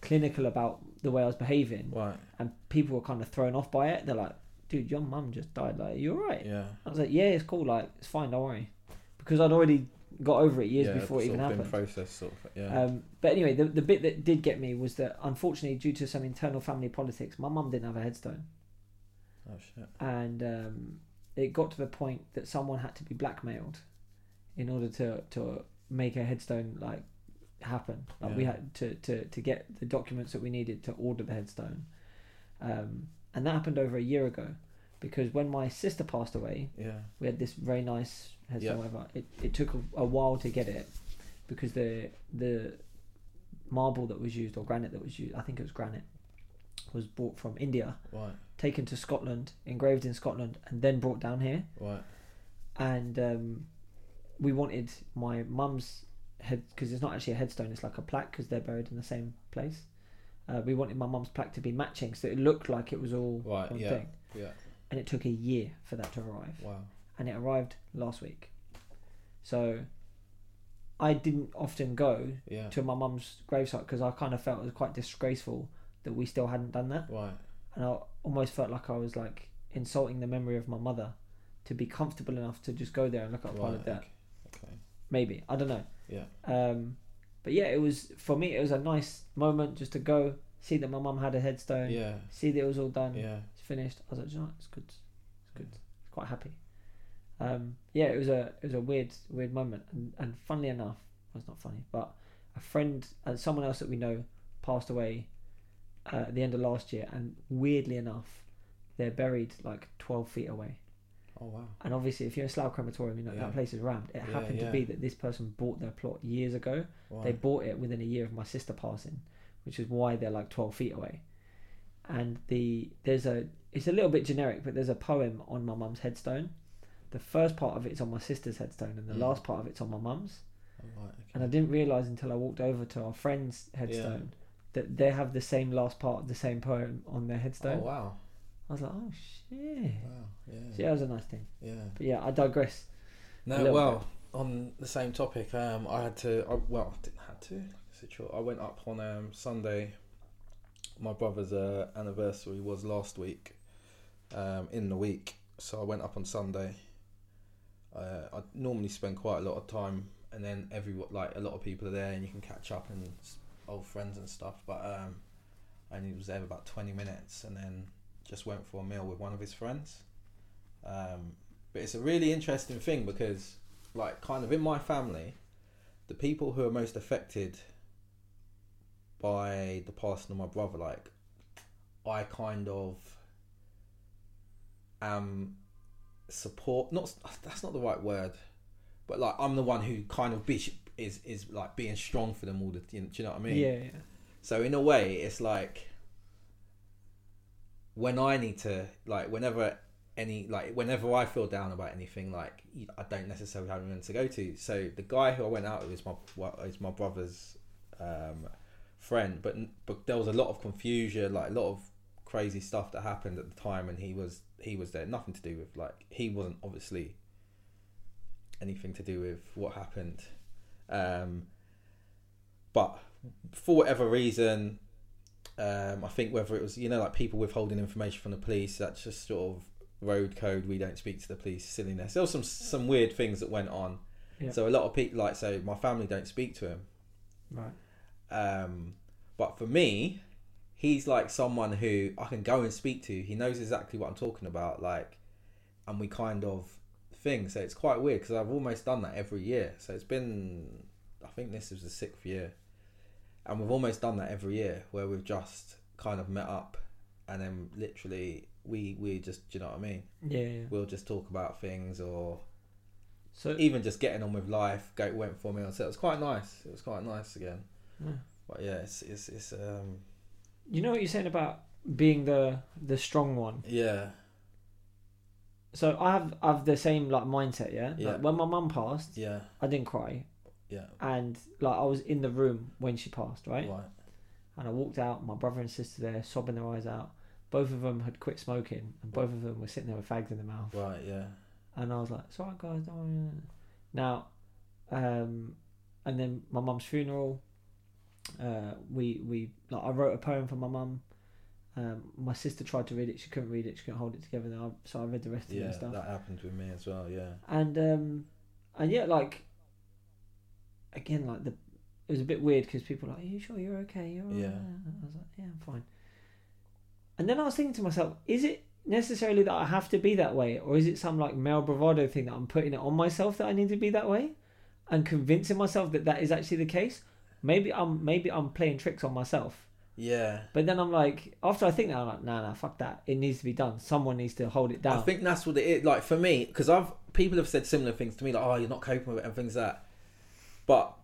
clinical about the way I was behaving, Right. and people were kind of thrown off by it. They're like, "Dude, your mum just died. Like, you're right. Yeah. I was like, "Yeah, it's cool. Like, it's fine. Don't worry," because I'd already got over it years yeah, before it even happened. processed, sort of. Yeah. Um, but anyway, the the bit that did get me was that unfortunately, due to some internal family politics, my mum didn't have a headstone, oh shit. and um, it got to the point that someone had to be blackmailed in order to to make a headstone like happen. Like we had to, to to get the documents that we needed to order the headstone, um, and that happened over a year ago, because when my sister passed away, Yeah. we had this very nice headstone. Yeah. Whatever. It it took a, a while to get it because the the marble that was used or granite that was used, I think it was granite, was brought from India, Right. taken to Scotland, engraved in Scotland, and then brought down here. Right. And um, we wanted my mum's head because it's not actually a headstone; it's like a plaque because they're buried in the same place. Uh, we wanted my mum's plaque to be matching, so it looked like it was all Right, one yeah. thing. Yeah. And it took a year for that to arrive, Wow. and it arrived last week. So I didn't often go Yeah. to my mum's gravesite because I kind of felt it was quite disgraceful that we still hadn't done that, Right. and I almost felt like I was like insulting the memory of my mother to be comfortable enough to just go there and look at a pile of dirt. Okay. Maybe I don't know. Yeah. Um, but yeah, it was for me. It was a nice moment just to go see that my mum had a headstone, Yeah. see that it was all done, Yeah. it's finished. I was like, you know, it's good, it's good. It's quite happy. Um, yeah, it was a it was a weird weird moment, and and funnily enough, well, it's not funny, but a friend and someone else that we know passed away uh, at the end of last year, and weirdly enough, they're buried like twelve feet away. Oh wow. And obviously, if you're in Slough Crematorium, you know Yeah. that place is rammed. It Yeah, happened yeah. to be that this person bought their plot years ago. Wow. They bought it within a year of my sister passing, which is why they're like twelve feet away. And the there's a it's a little bit generic, but there's a poem on my mum's headstone. The first part of it's on my sister's headstone, and the Mm. last part of it's on my mum's. Right, okay. And I didn't realise until I walked over to our friend's headstone that they have the same last part of the same poem on their headstone. Oh wow. I was like, oh shit. Wow. Yeah. So yeah, it was a nice thing. Yeah. But yeah, I digress. No, well, on the same topic, um, I had to. I, well, I didn't have to. Is it true? I went up on um, Sunday. My brother's uh, anniversary was last week, um, in the week. So I went up on Sunday. Uh, I normally spend quite a lot of time, and then every like a lot of people are there, and you can catch up and old friends and stuff. But um, I only was there about twenty minutes, and then just went for a meal with one of his friends. Um, but it's a really interesting thing because, like, kind of in my family, the people who are most affected by the passing of my brother, like, I kind of am support. Not that's not the right word, but like I'm the one who kind of be is is like being strong for them all the. You know, do you know what I mean? yeah, yeah. So in a way, it's like when I need to like whenever any like whenever I feel down about anything, like I don't necessarily have anyone to go to. So the guy who I went out with is my well, is my brother's um, friend, but but there was a lot of confusion, like a lot of crazy stuff that happened at the time, and he was he was there. Nothing to do with like he wasn't obviously anything to do with what happened. Um, but for whatever reason, um, I think whether it was you know like people withholding information from the police, that's just sort of road code. We don't speak to the police. Silliness. There was some some weird things that went on. Yeah. So a lot of people like so my family don't speak to him. Right. Um, but for me, he's like someone who I can go and speak to. He knows exactly what I'm talking about. Like, and we kind of thing. So it's quite weird because I've almost done that every year. So it's been, I think this is the sixth year, and we've almost done that every year where we've just kind of met up, and then literally we we just, do you know what I mean? Yeah, yeah. We'll just talk about things or So even just getting on with life. Go went for me. So it was quite nice. It was quite nice again. yeah. But yeah, it's it's it's um you know what you're saying about being the the strong one. yeah So I have I have the same like mindset. Yeah. Yeah. Like, when my mum passed, yeah I didn't cry, yeah and like I was in the room when she passed, right? right And I walked out. My brother and sister there, sobbing their eyes out. Both of them had quit smoking, and both of them were sitting there with fags in their mouth. right yeah And I was like, "It's alright, guys, don't worry." Now, um, and then my mum's funeral. Uh, we we like I wrote a poem for my mum. Um, my sister tried to read it. She couldn't read it. She couldn't hold it together. I, so I read the rest of it yeah stuff. that happened with me as well yeah And um, and yeah, like again, like the it was a bit weird because people were like, "Are you sure you're okay?" You're all Yeah. right?" I was like, "Yeah, I'm fine." And then I was thinking to myself, is it necessarily that I have to be that way, or is it some like male bravado thing that I'm putting it on myself that I need to be that way, and convincing myself that that is actually the case? Maybe I'm maybe I'm playing tricks on myself. Yeah But then I'm like, after I think that, I'm like, nah, nah, fuck that. It needs to be done. Someone needs to hold it down. I think that's what it is like for me because I've people have said similar things to me like oh you're not coping with it and things like that but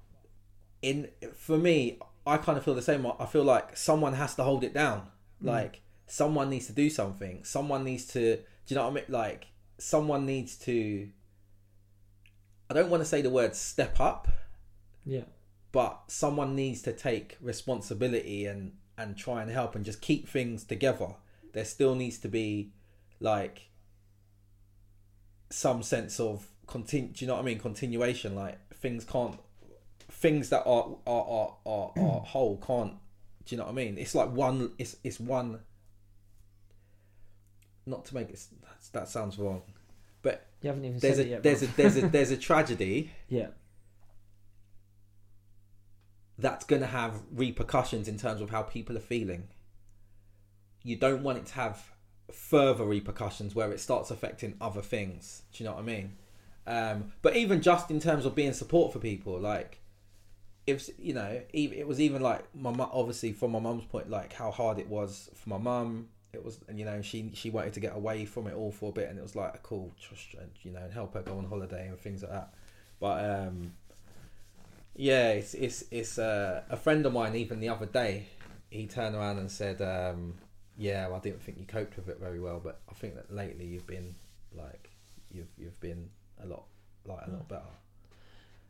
in for me I kind of feel the same I feel like someone has to hold it down Mm. like someone needs to do something someone needs to do you know what I mean like someone needs to I don't want to say the word step up, Yeah. but someone needs to take responsibility and and try and help and just keep things together. There still needs to be like some sense of continu. Do you know what I mean? Continuation. Like things can't things that are are are are, are mm. whole can't. Do you know what I mean? It's like one. It's it's one. Not to make it that sounds wrong, but You haven't even there's a yet. there's a there's a there's a tragedy yeah. That's going to have repercussions in terms of how people are feeling. You don't want it to have further repercussions where it starts affecting other things. Do you know what I mean? Um, but even just in terms of being support for people, like if you know, it was even like my. Obviously, from my mum's point, like how hard it was for my mum. It was, and you know, she she wanted to get away from it all for a bit, and it was like a cool, just you know, and help her go on holiday and things like that. But um, yeah, it's it's it's uh, a friend of mine. Even the other day, he turned around and said, um, "Yeah, well, I didn't think you coped with it very well, but I think that lately you've been like you've you've been a lot like a lot better."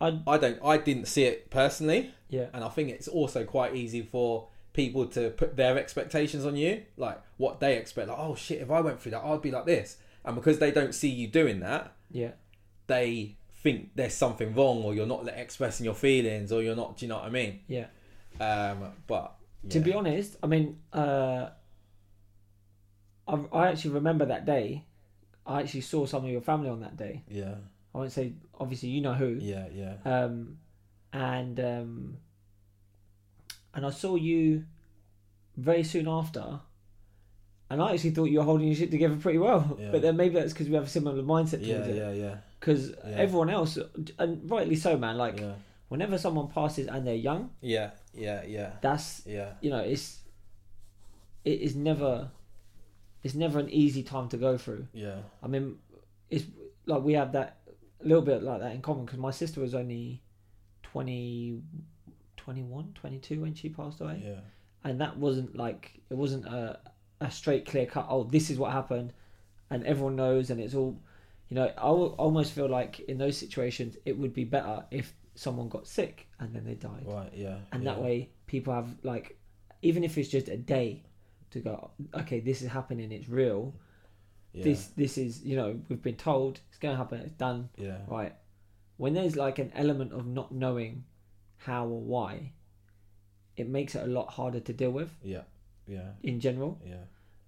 I I don't I didn't see it personally, yeah. and I think it's also quite easy for people to put their expectations on you, like what they expect. Like, oh shit, if I went through that, I'd be like this, and because they don't see you doing that, Yeah. they think there's something wrong, or you're not expressing your feelings, or you're not. Do you know what I mean? Yeah. Um, but To be honest, I mean, uh, I, I actually remember that day. I actually saw some of your family on that day. yeah, I won't say, obviously, you know who. yeah, yeah, Um, and um, and I saw you very soon after, and I actually thought you were holding your shit together pretty well. Yeah. But then maybe that's because we have a similar mindset yeah, yeah, yeah, Because Yeah. everyone else, and rightly so, man. Like yeah, whenever someone passes and they're young, yeah, yeah, yeah, that's yeah, you know it's it is never it's never an easy time to go through. yeah, I mean, it's like we have that a little bit like that in common because my sister was only 20, 21, 22 when she passed away, yeah, and that wasn't like it wasn't a a straight clear cut. Oh, this is what happened, and everyone knows, and it's all. You know, I al- almost feel like in those situations it would be better if someone got sick and then they died. Right, yeah, and yeah. that way people have like even if it's just a day to go okay this is happening it's real. Yeah, this this is you know we've been told it's going to happen it's done. Yeah, right. When there's like an element of not knowing how or why it makes it a lot harder to deal with. Yeah, yeah, in general. Yeah,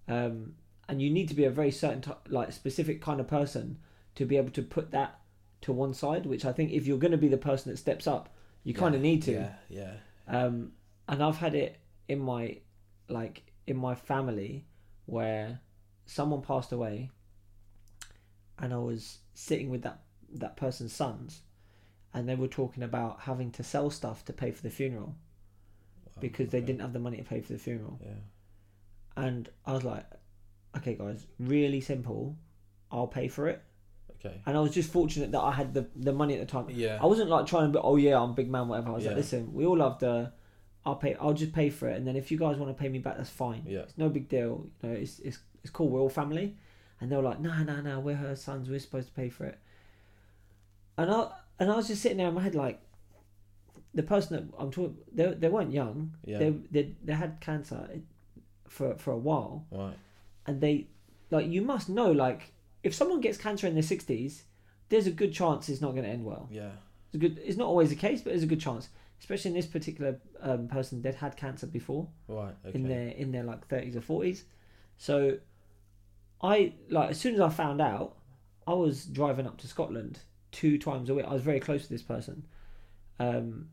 um and you need to be a very certain t- like specific kind of person to be able to put that to one side which i think if you're going to be the person that steps up you kind of need to. yeah, yeah, um, and I've had it in my like in my family where someone passed away, and I was sitting with that that person's sons, and they were talking about having to sell stuff to pay for the funeral because they didn't have the money to pay for the funeral, yeah, and I was like, okay, guys, really simple, I'll pay for it, okay, and I was just fortunate that I had the the money at the time. yeah, I wasn't like trying to be, oh yeah, I'm big man, whatever. I was like, listen, we all love the, I'll pay, I'll just pay for it, and then if you guys want to pay me back, that's fine. yeah, It's no big deal. You know, it's it's it's cool. We're all family, and they were like, no, no, no, we're her sons. We're supposed to pay for it. And I and I was just sitting there in my head like, the person that I'm talking, they they weren't young. yeah, They they they had cancer for for a while, right, and they like you must know like if someone gets cancer in their sixties, there's a good chance it's not going to end well. yeah, It's a good. It's not always the case, but there's a good chance. Especially in this particular um, person, they'd had cancer before right, okay, in their in their like thirties or forties. So, I like as soon as I found out, I was driving up to Scotland two times a week. I was very close to this person, um,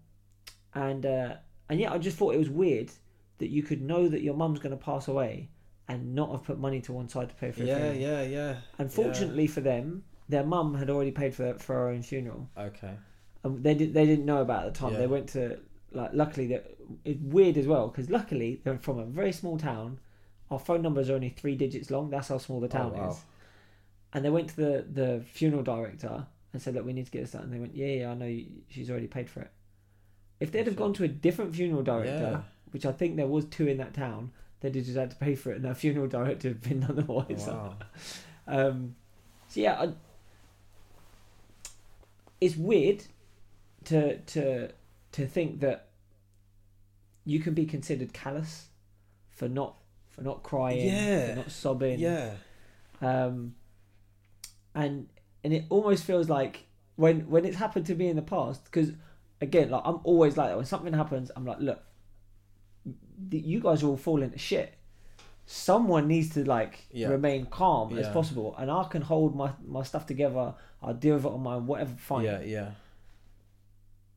and uh, and yeah, I just thought it was weird that you could know that your mum's going to pass away and not have put money to one side to pay for. yeah, yeah, yeah, Unfortunately for them, their mum had already paid for for her own funeral. okay, Um, they did. They didn't know about it at the time. Yeah. They went to like. Luckily, that it's weird as well because luckily they're from a very small town. Our phone numbers are only three digits long. That's how small the Oh, town wow. is. And they went to the the funeral director and said, "Look, we need to get this done." And they went, "Yeah, yeah, I know. you- She's already paid for it." If they'd have Sure. gone to a different funeral director, Yeah. which I think there was two in that town, they'd just had to pay for it, and their funeral director had been Oh, otherwise. wow, Um, so yeah, I, it's weird to to to think that you can be considered callous for not for not crying, Yeah. for not sobbing, Yeah. um, and and it almost feels like when when it's happened to me in the past because again like i'm always like that when something happens i'm like look you guys are all falling to shit someone needs to like Yeah. remain calm as possible and i can hold my my stuff together i'll deal with it on my own whatever fine Yeah. Yeah.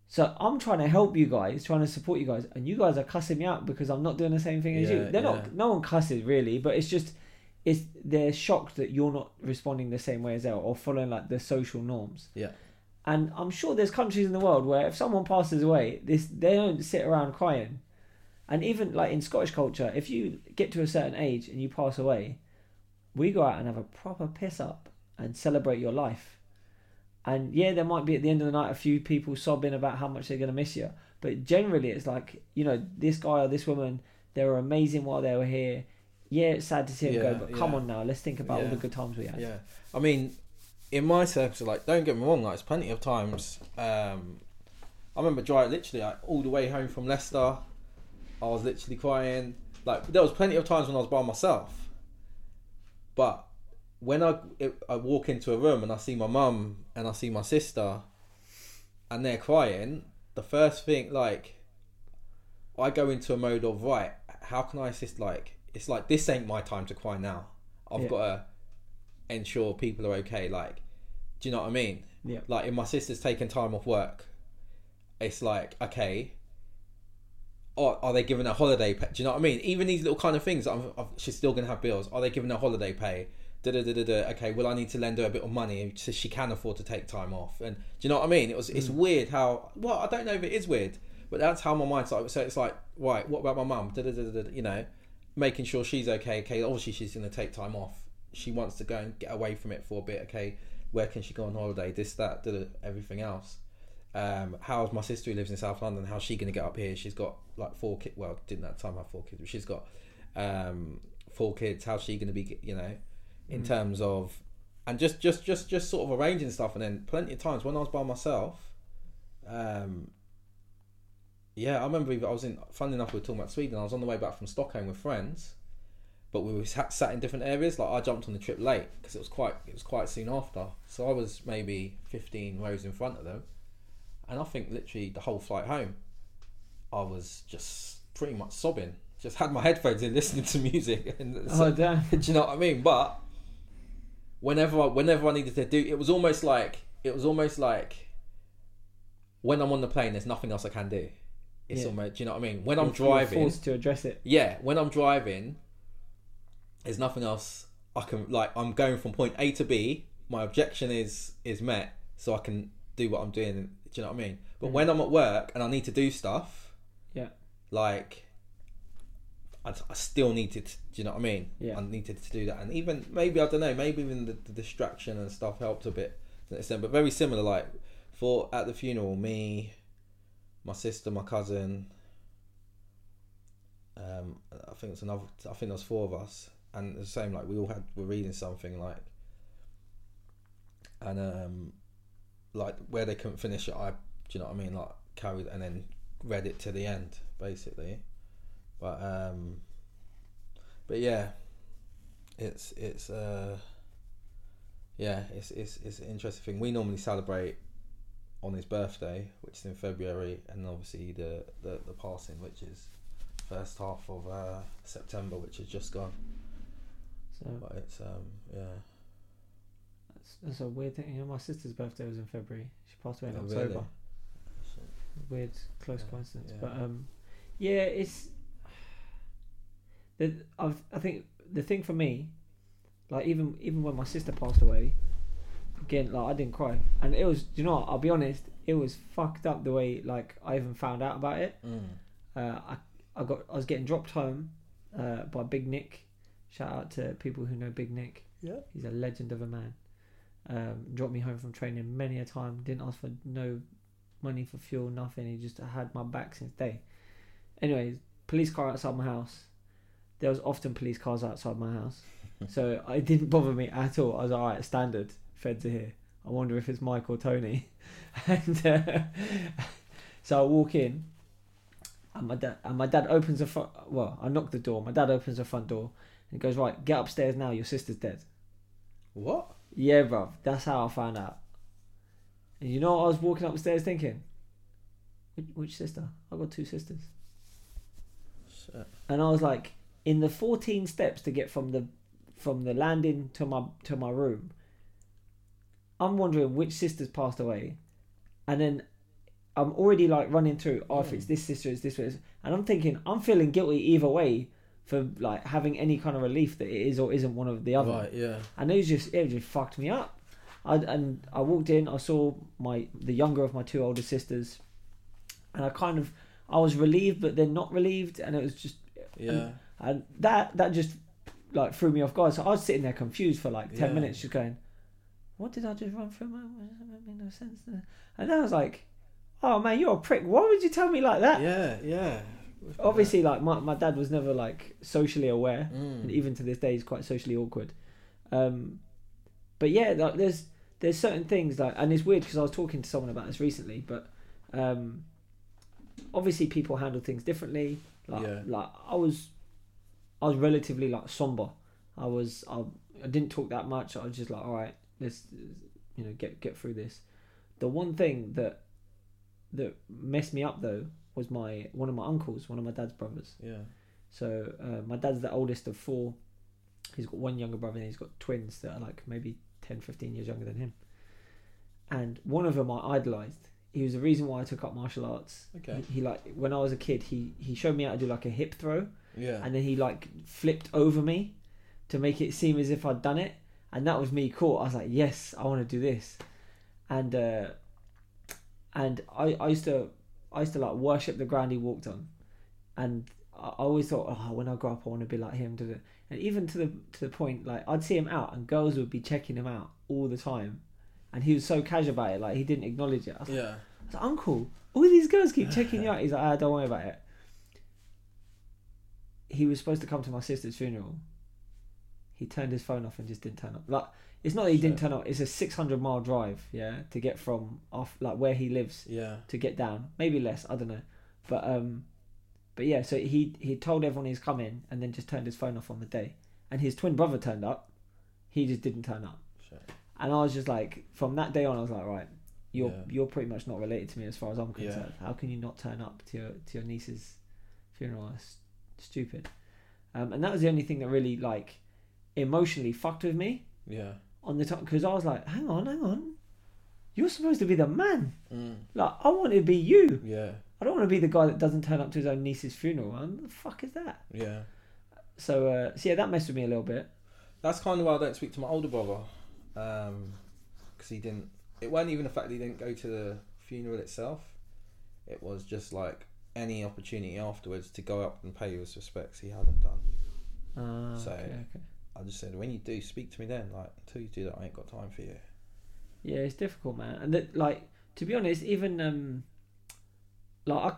so i'm trying to help you guys trying to support you guys and you guys are cussing me out because i'm not doing the same thing as you they're yeah. not no one cusses really but it's just it's they're shocked that you're not responding the same way as they are or following like the social norms Yeah. and I'm sure there's countries in the world where if someone passes away, this they don't sit around crying. And even like in Scottish culture, if you get to a certain age and you pass away, we go out and have a proper piss up and celebrate your life. And yeah, there might be at the end of the night a few people sobbing about how much they're gonna miss you. But generally it's like, you know, this guy or this woman, they were amazing while they were here. Yeah, it's sad to see them Yeah, go, but come yeah. on now, let's think about all the good times we had. Yeah, I mean, in my terms, like, don't get me wrong, like, it's plenty of times. Um, I remember driving literally like, all the way home from Leicester. I was literally crying. Like, there was plenty of times when I was by myself. But when I I walk into a room and I see my mum and I see my sister, and they're crying, the first thing like, I go into a mode of right. How can I assist? Like, it's like this ain't my time to cry now. I've Yeah. got to ensure people are okay. Like, do you know what I mean? Yeah. Like, if my sister's taking time off work, it's like, okay, or are they giving a holiday pay? Do you know what I mean? Even these little kind of things, I'm, I'm, she's still going to have bills. Are they giving a holiday pay? Da, da, da, da, da. Okay, well, I need to lend her a bit of money so she can afford to take time off. And do you know what I mean? It was, it's mm. weird how, well, I don't know if it is weird, but that's how my mind's like. So it's like, right, what about my mum? Da, da, da, da, da, you know, making sure she's okay. Okay, obviously she's going to take time off. She wants to go and get away from it for a bit. Okay, where can she go on holiday? This, that, da, da, everything else. Um, how's my sister who lives in South London? How's she going to get up here? She's got like four kids. Well, didn't that time have four kids, but she's got um, four kids. How's she going to be? You know, in terms of and just just just just sort of arranging stuff. And then plenty of times when I was by myself, um, yeah, I remember even- I was in. Funny enough, we were talking about Sweden. I was on the way back from Stockholm with friends, but we were sat, sat in different areas. Like I jumped on the trip late because it was quite it was quite soon after. So I was maybe fifteen rows in front of them, and I think literally the whole flight home, I was just pretty much sobbing. Just had my headphones in, listening to music, and Oh damn. do you know what I mean? But whenever I, whenever I needed to do, it was almost like it was almost like when I'm on the plane, there's nothing else I can do. It's Yeah. almost, do you know what I mean? When I'm driving, forced to address it. yeah, when I'm driving, there's nothing else I can like. I'm going from point A to B. My objection is is met, so I can do what I'm doing. Do you know what I mean? But Mhm. when I'm at work and I need to do stuff, Yeah. like I, I still needed. To, do you know what I mean? Yeah. I needed to do that, and even maybe I don't know. Maybe even the, the distraction and stuff helped a bit to an extent, but very similar. Like for at the funeral, me, my sister, my cousin. Um, I think it's another. I think there's four of us, and the same. Like we all had were reading something like, and um, like where they couldn't finish it, I do you know what I mean? Like carried and then read it to the end, basically. But um, but yeah, it's it's uh, yeah, it's it's it's an interesting thing. We normally celebrate on his birthday, which is in February, and obviously the the, the passing, which is first half of uh, September, which has just gone. So But it's um yeah, that's, a weird thing. You know, my sister's birthday was in February. She passed away in Oh, October. really? Weird, close Yeah, coincidence. yeah. But um, yeah, it's. The, I've, I think the thing for me, like even even when my sister passed away, again like I didn't cry, and it was you know what, I'll be honest, it was fucked up the way like I even found out about it. Mm. Uh, I I got I was getting dropped home uh, by Big Nick. Shout out to people who know Big Nick. Yeah. He's a legend of a man. Um, dropped me home from training many a time. Didn't ask for no money for fuel, nothing. He just had my back since day. Anyways, police car outside my house. There was often police cars outside my house, so it didn't bother me at all. I was like, all right, standard. Feds are here. I wonder if it's Mike or Tony. and uh, so I walk in, and my dad and my dad opens the front. Well, I knock the door. My dad opens the front door and goes, "Right, get upstairs now. Your sister's dead." What? Yeah, bruv. That's how I found out. And you know what I was walking upstairs thinking? Which, which sister? I got two sisters. Shit. And I was like, in the 14 steps to get from the from the landing to my to my room, I'm wondering which sisters passed away, and then I'm already like running through. Oh, if it's hmm. this sister, it's this one, and I'm thinking I'm feeling guilty either way for like having any kind of relief that it is or isn't one of the other Right, yeah. and it was just it just fucked me up. I and I walked in, I saw my the younger of my two older sisters, and I kind of I was relieved, but then not relieved, and it was just Yeah. and that that just like threw me off guard. So I was sitting there confused for like ten Yeah. minutes, just going, "What did I just run through? My that made no sense." And then I was like, "Oh man, you're a prick. Why would you tell me like that?" Yeah, yeah. Obviously, like my my dad was never like socially aware Mm. and even to this day he's quite socially awkward. Um but yeah like there's there's certain things like and it's weird because i was talking to someone about this recently but um obviously people handle things differently. Like Yeah. like i was i was relatively like somber. I was I, I didn't talk that much. I was just like all right let's you know get get through this. The one thing that that messed me up though was my one of my uncles one of my dad's brothers Yeah. so uh, my dad's the oldest of four. He's got one younger brother and he's got twins that are like maybe 10, 15 years younger than him. And one of them I idolized. He was the reason why I took up martial arts. Okay. He, he like when I was a kid, he he showed me how to do like a hip throw, Yeah. and then he like flipped over me to make it seem as if I'd done it, and that was me caught. I was like, yes, I want to do this, and uh, and I, I used to I used to like worship the ground he walked on, and I always thought, oh, when I grow up, I want to be like him. And even to the to the point, like I'd see him out, and girls would be checking him out all the time, and he was so casual about it, like he didn't acknowledge it. I was like, yeah. I was like, Uncle, all these girls keep checking you out. He's like, ah, don't worry about it. He was supposed to come to my sister's funeral. He turned his phone off and just didn't turn up. Like, it's not that he didn't turn up. It's a six hundred mile drive, yeah, to get from off like where he lives Yeah. to get down. Maybe less, I don't know. But um, but yeah. So he he told everyone he's coming and then just turned his phone off on the day. And his twin brother turned up. He just didn't turn up. Shit. And I was just like, from that day on, I was like, right, you're Yeah. you're pretty much not related to me as far as I'm Yeah. concerned. How can you not turn up to your to your niece's funeral? That's stupid. Um, and that was the only thing that really like emotionally fucked with me Yeah. On the top because I was like, hang on, hang on, you're supposed to be the man. Mm. Like I want to be you. Yeah. I don't want to be the guy that doesn't turn up to his own niece's funeral. Man. What the fuck is that? Yeah. So, uh, so yeah, that messed with me a little bit. That's kind of why I don't speak to my older brother, because he didn't. It wasn't even the fact that he didn't go to the funeral itself. It was just like any opportunity afterwards to go up and pay his respects he hadn't done. Uh, So- okay, okay. I just said, when you do, speak to me then. Like until you do that, I ain't got time for you. Yeah, it's difficult, man. And that, like, to be honest, even um, like, I,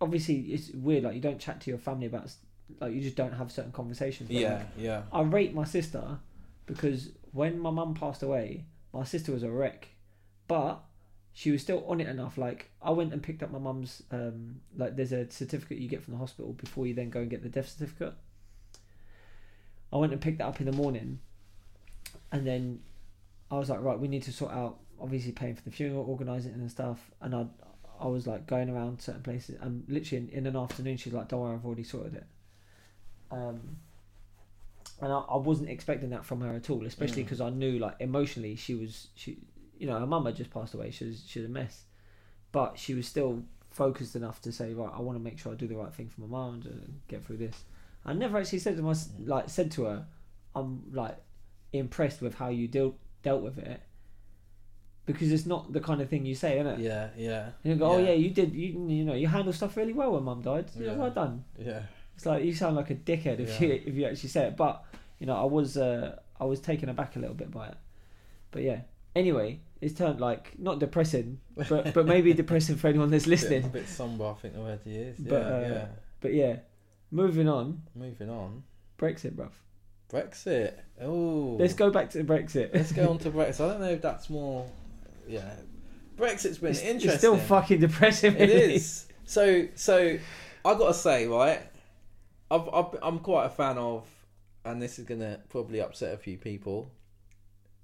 obviously, it's weird. Like, you don't chat to your family about, like, you just don't have certain conversations. But, Yeah, like, yeah, I rate my sister because when my mum passed away, my sister was a wreck, but she was still on it enough. Like, I went and picked up my mum's, um, like, there's a certificate you get from the hospital before you then go and get the death certificate. I went and picked that up in the morning, and then I was like, right, we need to sort out obviously paying for the funeral, organising and stuff. And I, I was like going around certain places, and literally in, in an afternoon, she's like, "Don't worry, I've already sorted it." Um, and I, I wasn't expecting that from her at all, especially Mm. because I knew like emotionally she was she, you know, her mum had just passed away. She was she was a mess, but she was still focused enough to say, right, I want to make sure I do the right thing for my mum and get through this. I never actually said to my like said to her, I'm like impressed with how you deal dealt with it because it's not the kind of thing you say, is it? yeah, yeah. You go, oh Yeah. yeah, you did, you you know, you handle stuff really well when mum died. Yeah, Yeah. well done. Yeah, It's like you sound like a dickhead if you if you actually say it. But you know, I was uh, I was taken aback a little bit by it. But yeah. Anyway, it's turned like not depressing, but but maybe depressing for anyone that's listening. bit somber. I think the word he is. Yeah, But, uh, yeah. But yeah, moving on. Moving on. Brexit, bruv. Brexit. Oh, Let's go back to Brexit. Let's go on to Brexit. I don't know if that's more. Yeah, Brexit's been It's, interesting. it's still fucking depressing. It really. is. So, so I gotta say, right, I've, I've, I'm quite a fan of, and this is gonna probably upset a few people,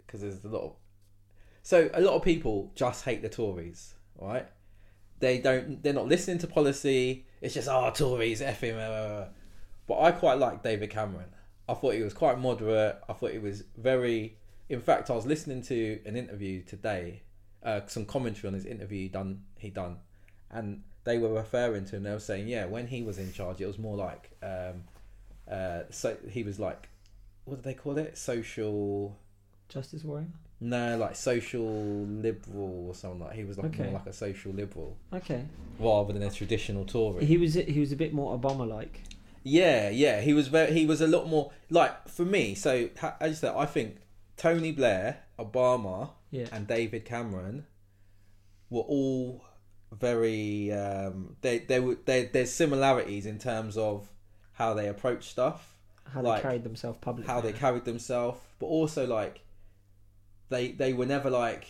because there's a lot of, so a lot of people just hate the Tories, right? They don't, they're not listening to policy. It's just, oh, Tories, F him. blah." But I quite like David Cameron. I thought he was quite moderate. I thought he was very. In fact, I was listening to an interview today, uh, some commentary on his interview done he done, and they were referring to him. They were saying, yeah, when he was in charge, it was more like, um, uh, so he was like, what do they call it? Social. Justice warrior. No, like social liberal or something like. He was like Okay. more like a social liberal Okay. rather than a traditional Tory. He was he was a bit more Obama like. Yeah, yeah, he was very. He was a lot more like for me. So as you said, I think Tony Blair, Obama, Yeah. and David Cameron were all very. Um, they they were they, there's similarities in terms of how they approach stuff, How Like, they carried themselves publicly. how they carried themselves, but also like they they were never like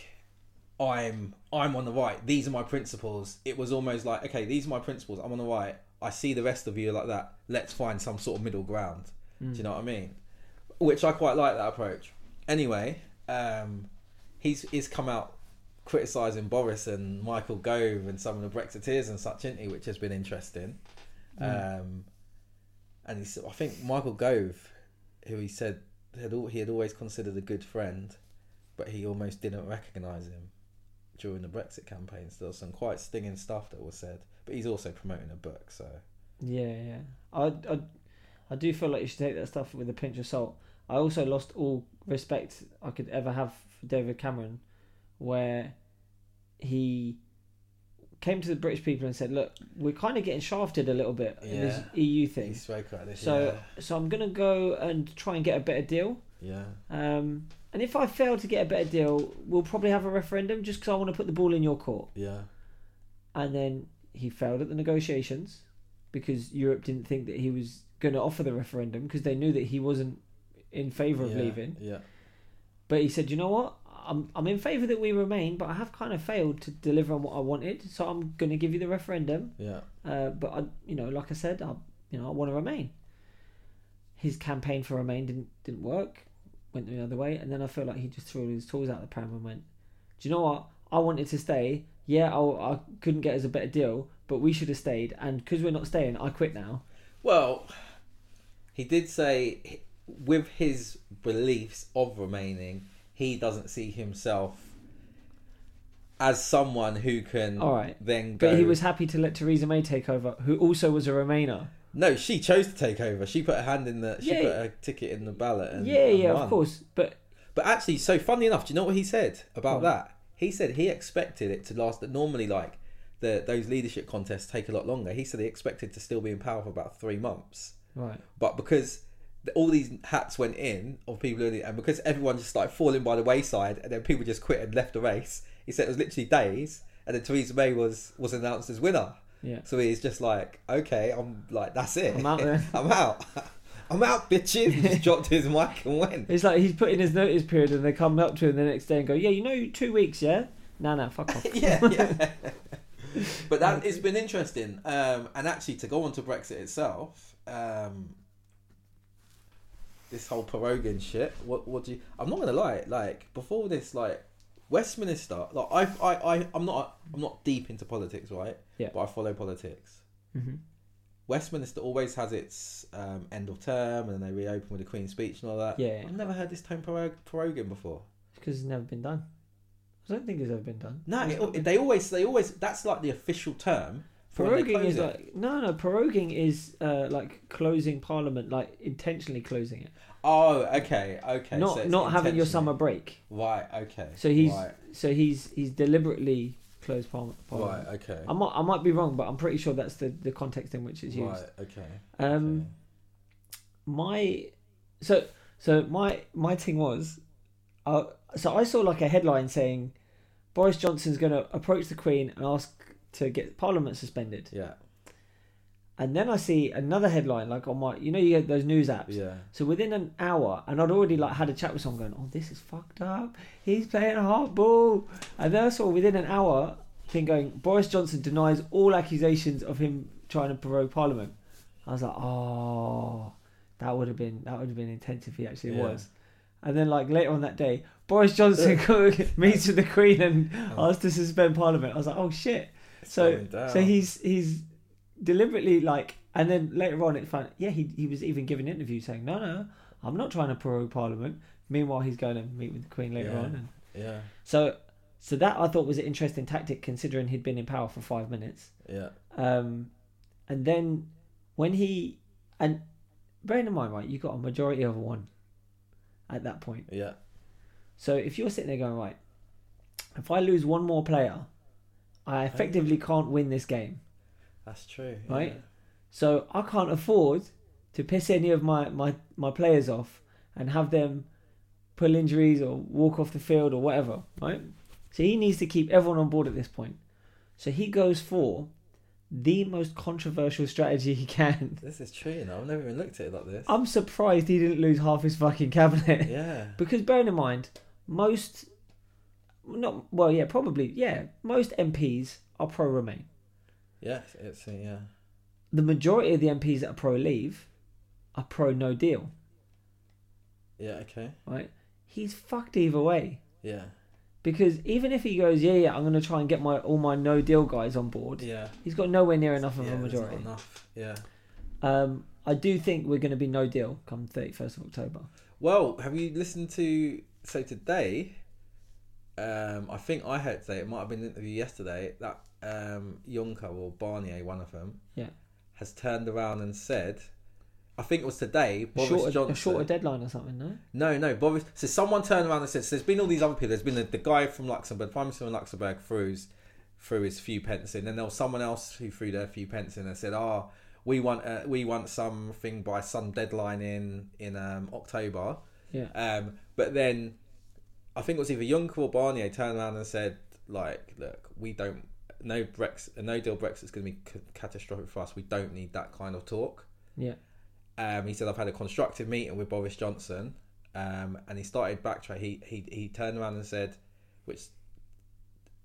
I'm I'm on the right. These are my principles. It was almost like okay, these are my principles. I'm on the right. I see the rest of you like that. Let's find some sort of middle ground. Mm. Do you know what I mean? Which I quite like that approach. Anyway, um, he's he's come out criticizing Boris and Michael Gove and some of the Brexiteers and such, isn't he? Which has been interesting. Mm. Um, and he's, I think Michael Gove, who he said had he had always considered a good friend, but he almost didn't recognise him during the Brexit campaign. So there was some quite stinging stuff that was said. But he's also promoting a book, so Yeah, yeah. I, I, I do feel like you should take that stuff with a pinch of salt. I also lost all respect I could ever have for David Cameron, where he came to the British people and said, "Look, we're kind of getting shafted a little bit in this EU he thing, spoke about this. so so I'm gonna go and try and get a better deal. yeah, Um, and if I fail to get a better deal, we'll probably have a referendum just because I want to put the ball in your court." yeah, and then he failed at the negotiations because Europe didn't think that he was going to offer the referendum because they knew that he wasn't in favour of yeah, leaving. Yeah, But he said, "You know what? I'm I'm in favour that we remain, but I have kind of failed to deliver on what I wanted, so I'm going to give you the referendum. yeah, Uh, but I, you know, like I said, I, you know, I want to remain." His campaign for remain didn't didn't work, went the other way, and then I feel like he just threw all his tools out the pram and went, "Do you know what? I wanted to stay. Yeah, I, I couldn't get us a better deal, but we should have stayed. And because we're not staying, I quit now." Well, he did say with his beliefs of remaining, he doesn't see himself as someone who can All right. then go. But he was happy to let Theresa May take over, who also was a Remainer. No, she chose to take over. She put her hand in the. She Yeah. put her ticket in the ballot. And, yeah, and yeah, won. of course. But But actually, so funny enough, do you know what he said about on. that? He said he expected it to last. That normally, like the those leadership contests take a lot longer. He said he expected to still be in power for about three months. right, But because all these hats went in of people, and because everyone just started falling by the wayside, and then people just quit and left the race, he said it was literally days, and then Theresa May was was announced as winner. Yeah. So he's just like, okay, I'm like, that's it. I'm out then. I'm out. I'm out, bitches. He dropped his mic and went. It's like he's put in his notice period, and they come up to him the next day and go, "Yeah, you know, two weeks, yeah." No, no, fuck off. yeah, yeah. but that it's been interesting, um, and actually to go on to Brexit itself, um, this whole Perogan shit. What what do you? I'm not gonna lie. Like before this, like Westminster, like I I I I'm not I'm not deep into politics, right? Yeah. But I follow politics. hmm Westminster always has its um, end of term, and then they reopen with the Queen's speech and all that. Yeah. I've never heard this term Perog- Perogan before. because it's never been done. I don't think it's ever been done. No, it, they always they always that's like the official term. Proroguing is it. like no, no. Proroguing is uh, like closing Parliament, like intentionally closing it, Oh, okay, okay. not so not having your summer break. Right, okay. So he's right, so he's he's deliberately closed Parliament. right, okay. I might I might be wrong, but I'm pretty sure that's the, the context in which it's used. Right, okay. Um, my so so my my thing was, uh, so I saw like a headline saying, Boris Johnson's going to approach the Queen and ask to get Parliament suspended. Yeah, And then I see another headline, like on my, you know, you get those news apps. Yeah. So within an hour, and I'd already like had a chat with someone going, "Oh, this is fucked up. He's playing hardball." And then I saw within an hour, thing going, Boris Johnson denies all accusations of him trying to prorogue Parliament. I was like, "Oh, that would have been that would have been intense if he actually Yeah. was." And then like later on that day, Boris Johnson meets with the Queen and asked to suspend Parliament. I was like, "Oh shit." It's So so he's he's deliberately like, and then later on it found yeah he he was even giving interviews saying no no I'm not trying to prorogue Parliament. Meanwhile he's going to meet with the Queen later Yeah. on, and Yeah. so so that I thought was an interesting tactic considering he'd been in power for five minutes. Yeah. Um, and then when he and bearing in mind right, you got a majority of one at that point. Yeah. So if you're sitting there going right, if I lose one more player, I effectively can't win this game. That's true. Right? So I can't afford to piss any of my, my, my players off and have them pull injuries or walk off the field or whatever, right? So he needs to keep everyone on board at this point. So he goes for the most controversial strategy he can. This is true, you know. I've never even looked at it like this. I'm surprised he didn't lose half his fucking cabinet. yeah. Because bearing in mind, most, not well, yeah, probably, yeah, most MPs are pro Remain. Yeah. It's uh, yeah. The majority of the MPs that are pro Leave are pro No Deal. Yeah. Okay. right? He's fucked either way. Yeah. Because even if he goes, yeah, yeah, I'm going to try and get my all my no deal guys on board, Yeah. he's got nowhere near enough of yeah a majority. Enough. Yeah. Um, I do think we're going to be no deal come 31st of October. Well, have you listened to so today? Um, I think I heard today. It might have been an interview yesterday that um, Juncker or Barnier, one of them, Yeah. has turned around and said. I think it was today. A shorter, Johnson. a shorter deadline or something, no? No, no, Boris. So someone turned around and said, so "There's been all these other people. There's been the, the guy from Luxembourg, Prime Minister from Luxembourg, threw his, threw his few pence in. Then there was someone else who threw their few pence in and said, "Ah, we want, uh, we want something by some deadline in in um, October." Yeah. Um, but then, I think it was either Juncker or Barnier turned around and said, "Like, look, we don't. No Brexit, a no deal Brexit is going to be c- catastrophic for us. We don't need that kind of talk." Yeah. Um, he said, "I've had a constructive meeting with Boris Johnson," um, and he started backtrack. He he he turned around and said, which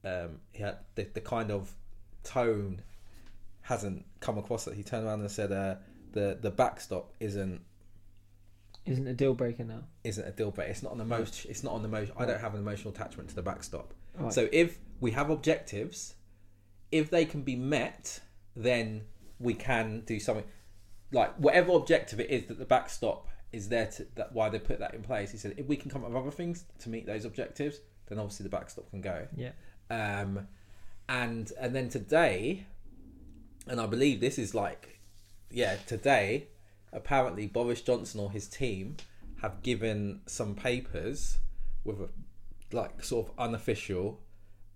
um, he had the, the kind of tone hasn't come across that he turned around and said, uh, "the the backstop isn't Isn't a deal breaker now. isn't a deal breaker. It's not an emotion. It's not on the most. I don't have an emotional attachment to the backstop. Right. So if we have objectives, if they can be met, then we can do something. Like whatever objective it is that the backstop is there to that why they put that in place. He said if we can come up with other things to meet those objectives, then obviously the backstop can go. yeah. Um, and and then today, and I believe this is like, yeah, today, apparently Boris Johnson or his team have given some papers with a like sort of unofficial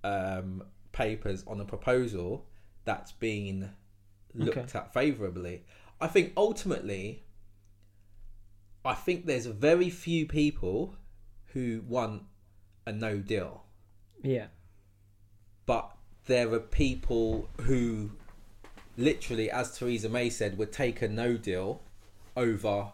um, papers on a proposal that's been looked Okay. at favourably. I think ultimately, I think there's very few people who want a no deal Yeah. but there are people who literally as Theresa May said would take a no deal over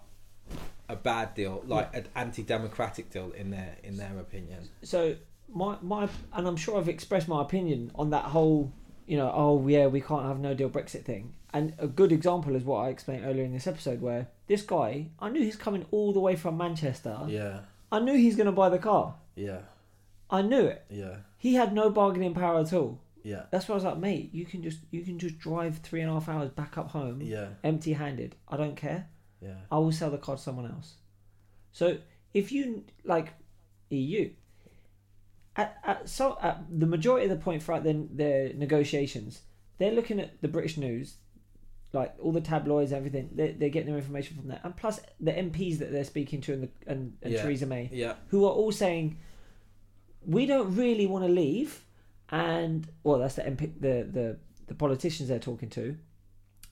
a bad deal like an anti-democratic deal in their in their opinion. So my my and I'm sure I've expressed my opinion on that whole you know oh yeah we can't have no deal Brexit thing. And a good example is what I explained earlier in this episode where this guy I knew he's coming all the way from Manchester. Yeah. I knew he's going to buy the car. Yeah. I knew it. Yeah. He had no bargaining power at all. Yeah. That's why I was like mate you can just you can just drive three and a half hours back up home yeah. empty handed I don't care yeah I will sell the car to someone else. So if you like EU, at, at so at the majority of the point throughout their, their negotiations, they're looking at the British news, like all the tabloids, everything. They're, they're getting their information from there, and plus the MPs that they're speaking to and the, and, and Yeah. Theresa May, yeah who are all saying, we don't really want to leave, and well, that's the MP, the the the politicians they're talking to,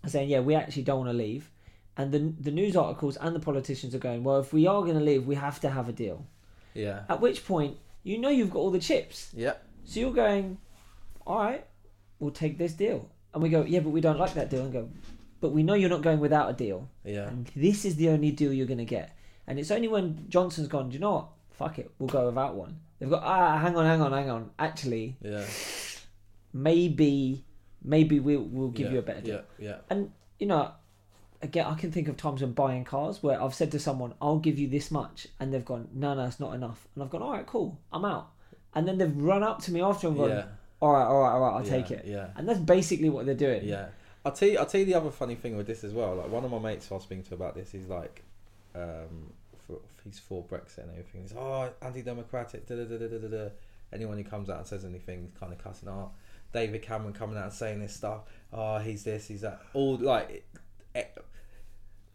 are saying, yeah, we actually don't want to leave, and the the news articles and the politicians are going, well, if we are going to leave, we have to have a deal. yeah At which point, you know you've got all the chips, yeah so you're going, all right, we'll take this deal, and we go, yeah, but we don't like that deal, and go, but we know you're not going without a deal, Yeah. and this is the only deal you're going to get. And it's only when Johnson's gone, do you know what? Fuck it, we'll go without one. They've got ah, hang on, hang on, hang on. Actually, Yeah. maybe, maybe we'll we'll give yeah, you a better deal. Yeah. Yeah. And you know, again, I can think of times when buying cars where I've said to someone, "I'll give you this much," and they've gone, "No, no, it's not enough." And I've gone, "All right, cool, I'm out." And then they've run up to me after and gone, Yeah. "All right, all right, all right, I'll yeah, take it." Yeah. And that's basically what they're doing. Yeah, I'll tell you. I'll tell you the other funny thing with this as well. Like one of my mates I was speaking to about this, he's like, um, for, he's for Brexit and everything. He's oh anti-democratic. Da, da, da, da, da, da. Anyone who comes out and says anything, kind of cussing out. David Cameron coming out and saying this stuff. Oh, he's this, he's that. All like.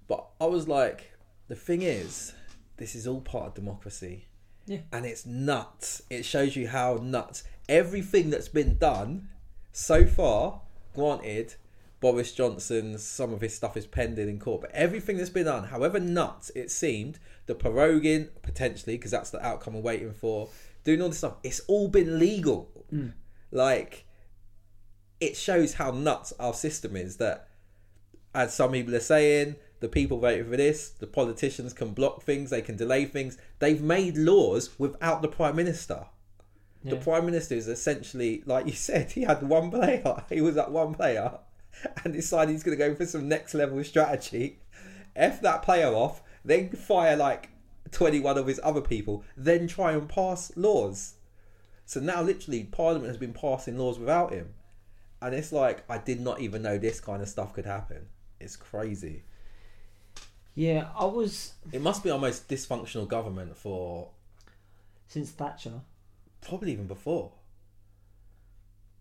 But I was like, the thing is, this is all part of democracy. Yeah. And it's nuts. It shows you how nuts everything that's been done so far. Granted, Boris Johnson's some of his stuff is pending in court, but everything that's been done, however nuts it seemed, the proroguing potentially because that's the outcome we're waiting for, doing all this stuff, it's all been legal. Mm. Like, it shows how nuts our system is. That, as some people are saying, the people voted for this. The politicians can block things. They can delay things. They've made laws without the prime minister. The prime minister is essentially, like you said, he had one player. He was that one player, and decided he's going to go for some next level strategy. F that player off, then fire like twenty one of his other people, then try and pass laws. So now, literally, Parliament has been passing laws without him, and it's like I did not even know this kind of stuff could happen. It's crazy. Yeah, I was It must be our most dysfunctional government for since Thatcher. probably even before.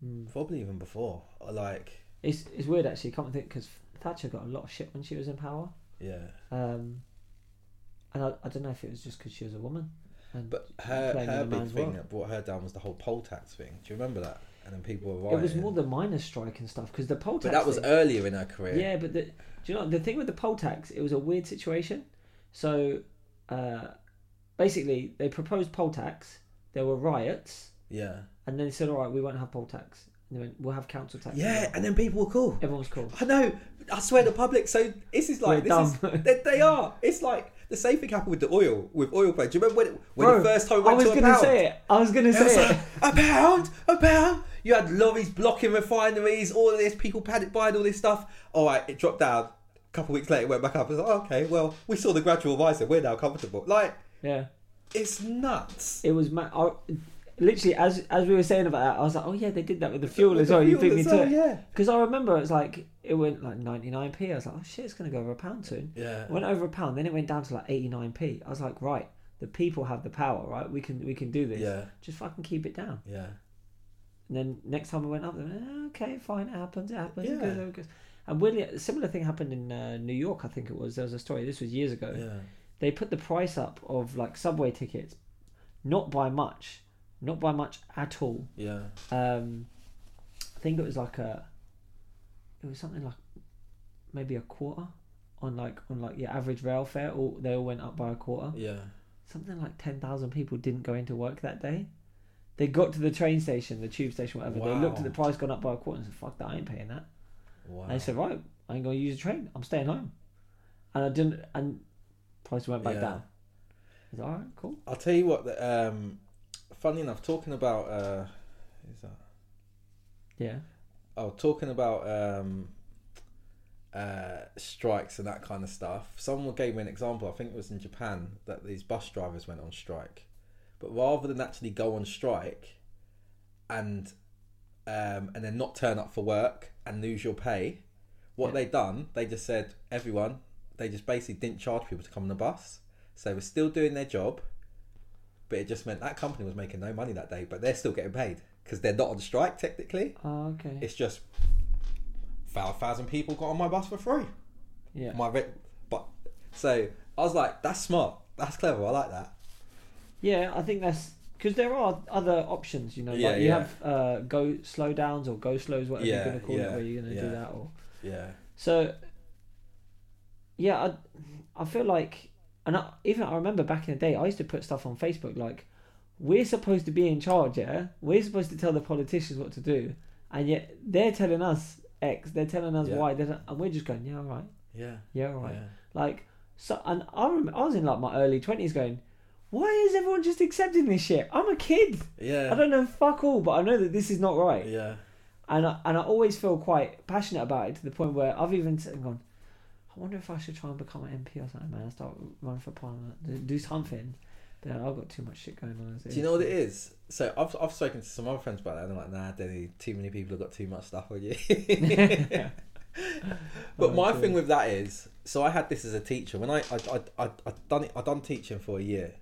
Mm. Probably even before. Like, It's it's weird actually. To think because Thatcher got a lot of shit when she was in power. yeah. Um, and I, I don't know if it was just because she was a woman. And But her playing in her a big man's thing world. that brought her down was the whole poll tax thing. Do you remember that? And then people were it was more the miners' strike and stuff because the poll tax. But that was thing- earlier in her career. Yeah, but the, do you know the thing with the poll tax? It was a weird situation. So, uh, basically, they proposed poll tax. There were riots, Yeah. and then they said, "All right, we won't have poll tax." And they went, "We'll have council tax." Yeah, and then people were cool. everyone was cool. I know. I swear the public. So this is like We're this is dumb. they, they are. It's like the same thing happened with the oil with oil price. Do you remember when it, when Bro, the first time it I went was to a gonna pound? say it. I was gonna It was say like, it. a pound, a pound. You had lorries blocking refineries, all of this, people panic buying all this stuff. All right, it dropped down. A couple of weeks later, it went back up. It's like, oh, okay, well, we saw the gradual rise, and we're now comfortable. Like, Yeah, it's nuts. it was. Ma- I, literally, as as we were saying about that, I was like, "Oh yeah, they did that with the fuel as well." You beat me to it Yeah, because I remember it's like it went like ninety nine p. I was like, "Oh shit, it's gonna go over a pound soon." yeah, It went over a pound, then it went down to like eighty nine p. I was like, "Right, the people have the power, right? We can we can do this. yeah, Just fucking keep it down." yeah. And then next time it went up, they went, "Eh, okay, fine, it happens, it happens. it Yeah. goes, it goes." And weirdly, a similar thing happened in uh, New York. I think it was. There was a story. This was years ago. yeah. They put the price up of like subway tickets, not by much, not by much at all. Yeah, Um, I think it was like a, it was something like maybe a quarter on like on like your average rail fare. All they all went up by a quarter. yeah. Something like ten thousand people didn't go into work that day. They got to the train station, the tube station, whatever. They looked at the price gone up by a quarter and said, "Fuck that, I ain't paying that." Wow. And they said, "Right, I ain't gonna use the train. I'm staying home." And I didn't, and price went back Yeah. down. I like, all right, cool. I'll tell you what. The, um, funny enough, talking about uh, who's that? Yeah, Oh, talking about um, uh, strikes and that kind of stuff. Someone gave me an example. I think it was in Japan that these bus drivers went on strike, but rather than actually go on strike and um, and then not turn up for work and lose your pay, what Yeah. they done, they just said everyone. They just basically didn't charge people to come on the bus, so they were still doing their job, but it just meant that company was making no money that day, but they're still getting paid because they're not on strike technically. oh, okay, It's just five thousand people got on my bus for free. yeah, My re- but so I was like, that's smart. That's clever. I like that. Yeah. I think that's because there are other options. You know, Yeah, like you yeah. have uh, go slow downs or go slows, whatever Yeah, you're gonna call yeah, it, where you're gonna yeah. do that or Yeah. So, yeah, I, I feel like, and I, even I remember back in the day, I used to put stuff on Facebook like, we're supposed to be in charge, yeah? We're supposed to tell the politicians what to do, and yet they're telling us X. They're telling us. Y. They're and we're just going, yeah, all right, Yeah. yeah, all right. Like so, and I remember I was in like my early twenties going, why is everyone just accepting this shit? I'm a kid. Yeah. I don't know fuck all, but I know that this is not right. Yeah. And I, and I always feel quite passionate about it to the point where I've even said, gone, I wonder if I should try and become an MP or something, man. I start running for parliament, do- something. But I've got too much shit going on. as Do you know what it is? So I've I've spoken to some other friends about that. And they're like, nah, Denny, too many people have got too much stuff on you. But Oh, my thing with that is, so I had this as a teacher when I I I I I done it. I done teaching for a year,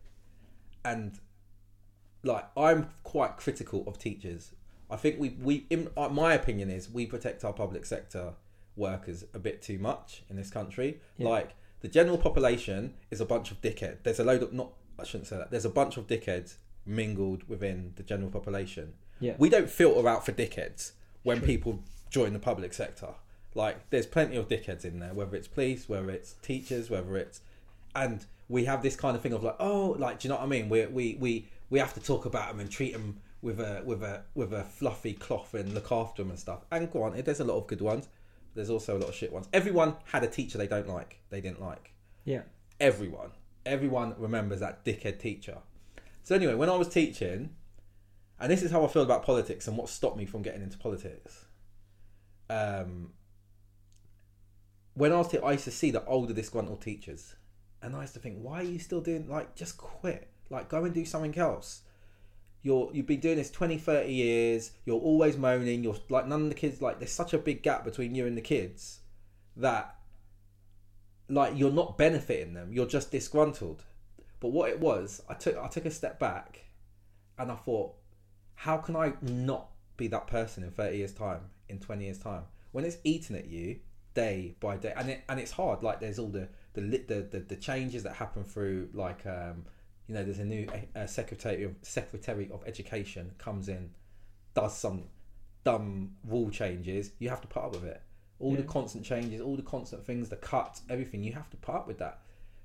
and like I'm quite critical of teachers. I think we we in uh, my opinion is we protect our public sector workers a bit too much in this country. Yeah. Like the general population is a bunch of dickheads. There's a load of not I shouldn't say that. There's a bunch of dickheads mingled within the general population. Yeah. We don't filter out for dickheads when people join the public sector. Like, there's plenty of dickheads in there, whether it's police, whether it's teachers, whether it's, and we have this kind of thing of like, oh, like, do you know what I mean? We we we we have to talk about them and treat them with a with a with a fluffy cloth and look after them and stuff. And go granted, there's a lot of good ones. There's also a lot of shit ones. Everyone had a teacher they don't like, they didn't like Yeah. everyone everyone remembers that dickhead teacher so anyway when i was teaching and this is how i feel about politics and what stopped me from getting into politics um when i was te- i used to see the older disgruntled teachers and i used to think why are you still doing like just quit? Like go and do something else. You're you've been doing this 20 30 years you're always moaning you're like none of the kids like there's such a big gap between you and the kids that like you're not benefiting them you're just disgruntled. But what it was i took i took a step back and i thought how can i not be that person in 30 years time in 20 years time? When it's eating at you day by day and it and it's hard like there's all the the the, the, the changes that happen through like um you know there's a new uh, secretary of secretary of education comes in does some dumb rule changes you have to put up with it. All the constant changes all the constant things the cuts everything you have to put up with that.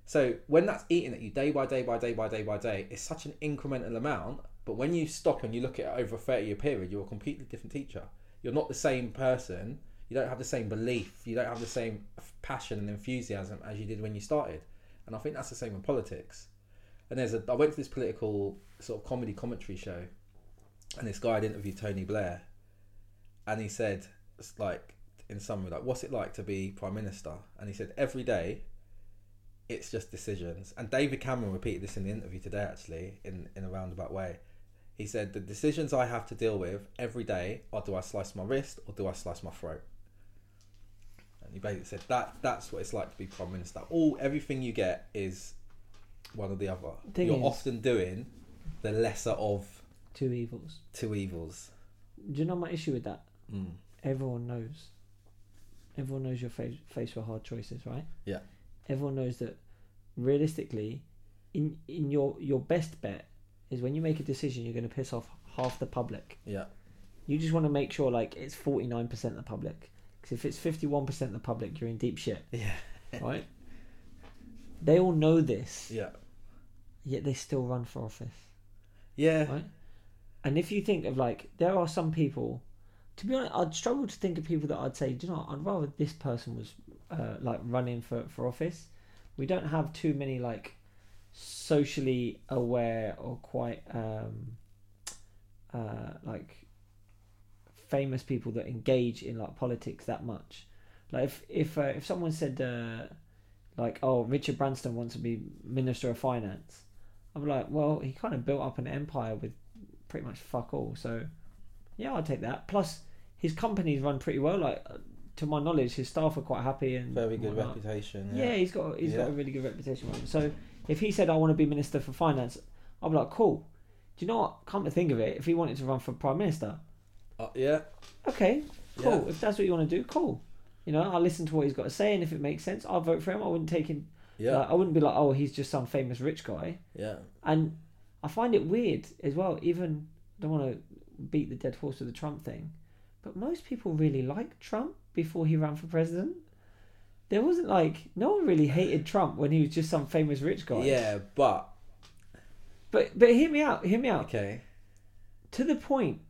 So when that's eating at you day by day by day by day by day it's such an incremental amount but when you stop and you look at it over a 30 year period you're a completely different teacher. You're not the same person you don't have the same belief you don't have the same passion and enthusiasm as you did when you started. And i think that's the same in politics. And there's a i went to this political sort of comedy commentary show and this guy had interviewed tony blair and he said it's like in summary like what's it like to be prime minister? And he said every day it's just decisions. And david cameron repeated this in the interview today actually in in a roundabout way. He said the decisions i have to deal with every day are do i slice my wrist or do i slice my throat he basically said that that's what it's like to be prime minister all everything you get is one or the other Thing you're is- often doing the lesser of Two evils. two evils Do you know my issue with that? mm. Everyone knows. Everyone knows you're face faced with hard choices, right? Yeah. Everyone knows that realistically, in in your your best bet is when you make a decision, you're going to piss off half the public. yeah You just want to make sure like it's forty nine percent of the public. Because if it's fifty one percent of the public, you're in deep shit, yeah right? they all know this, yeah yet they still run for office. yeah Right. And if you think of like, there are some people. To be honest, I'd struggle to think of people that I'd say, do you know, what, I'd rather this person was uh, like running for for office. We don't have too many like socially aware or quite um, uh, like famous people that engage in like politics that much. Like if if uh, if someone said uh, like, oh, Richard Branson wants to be Minister of Finance, I'm like, well, he kind of built up an empire with pretty much fuck all. So, yeah, I'll take that. Plus, his companies run pretty well. Like, uh, to my knowledge, his staff are quite happy and very good whatnot. reputation Yeah, he's got he's got a really good reputation. So, if he said I want to be minister for finance, I'll be like, cool. Do you know what? Come to think of it, if he wanted to run for prime minister, Uh, yeah okay, cool. Yeah. If that's what you want to do, cool. You know, I'll listen to what he's got to say, and if it makes sense, I'll vote for him. I wouldn't take him. yeah like, I wouldn't be like, oh, he's just some famous rich guy. yeah And I find it weird as well. Even I don't want to beat the dead horse with the Trump thing, but most people really liked Trump before he ran for president. There wasn't like no one really hated Trump when he was just some famous rich guy. yeah but But but hear me out. Hear me out. okay To the point,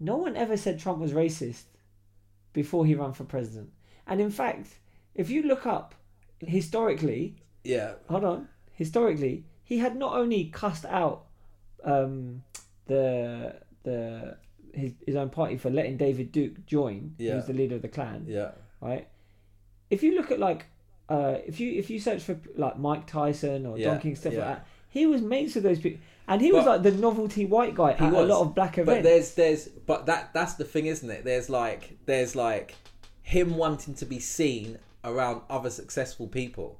no one ever said Trump was racist before he ran for president. And in fact, if you look up historically, Yeah. hold on, historically, he had not only cussed out um, the the his, his own party for letting David Duke join, Yeah. who's the leader of the Klan, Yeah. right? If you look at like uh, if you if you search for like Mike Tyson or Yeah, Don King stuff yeah. like that, he was mates with those people, and he was But- like the novelty white guy He at a lot of black events. But there's there's but that that's the thing, isn't it? There's like there's like him wanting to be seen around other successful people.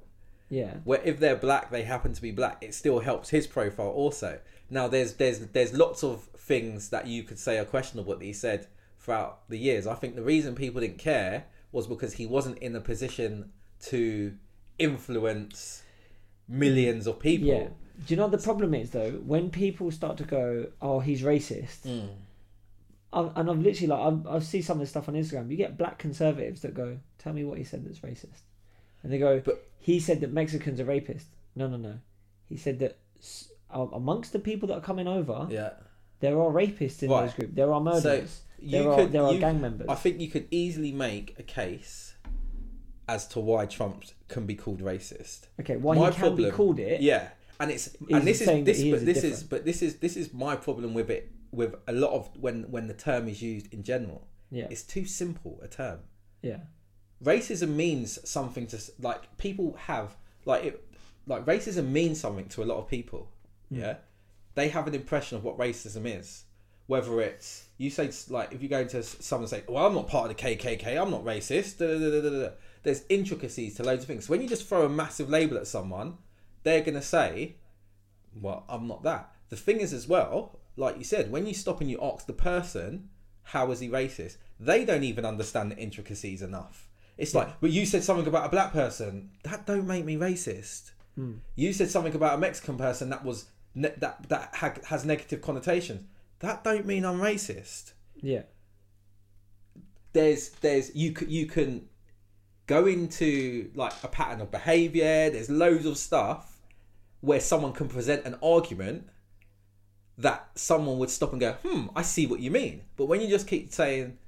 yeah, Where if they're black, they happen to be black. It still helps his profile also. Now there's there's there's lots of things that you could say are questionable that he said throughout the years. I think the reason people didn't care was because he wasn't in a position to influence millions of people. yeah. Do you know what the problem is though? When people start to go, "Oh, he's racist," Mm. I've, and I've literally like I've, I see some of this stuff on Instagram. You get black conservatives that go, "Tell me what he said that's racist," and they go, But- "He said that Mexicans are rapists." No, no, no. He said that s- amongst the people that are coming over, Yeah. there are rapists in Right. those groups. There are murderers. you there are could- there are gang members. I think you could easily make a case as to why Trump can be called racist. okay, why my he can be called it? Yeah, and it's and this is this, but is this is but this is this is my problem with it with a lot of when when the term is used in general. yeah, It's too simple a term. yeah, Racism means something to like people have like it like racism means something to a lot of people. Mm. Yeah, they have an impression of what racism is. Whether it's you say like if you go into someone say, "Well, I'm not part of the KKK. I'm not racist." da, da, da, da, da, da. There's intricacies to loads of things. So when you just throw a massive label at someone, they're gonna say, "Well, I'm not that." The thing is, as well, like you said, when you stop and you ask the person, "How is he racist?" They don't even understand the intricacies enough. It's like, "But you said something about a black person. That don't make me racist." Hmm. You said something about a Mexican person that was ne- that that ha- has negative connotations. That don't mean I'm racist. yeah, There's there's you c- you can go into like a pattern of behavior. There's loads of stuff where someone can present an argument that someone would stop and go, "Hmm, I see what you mean." But when you just keep saying,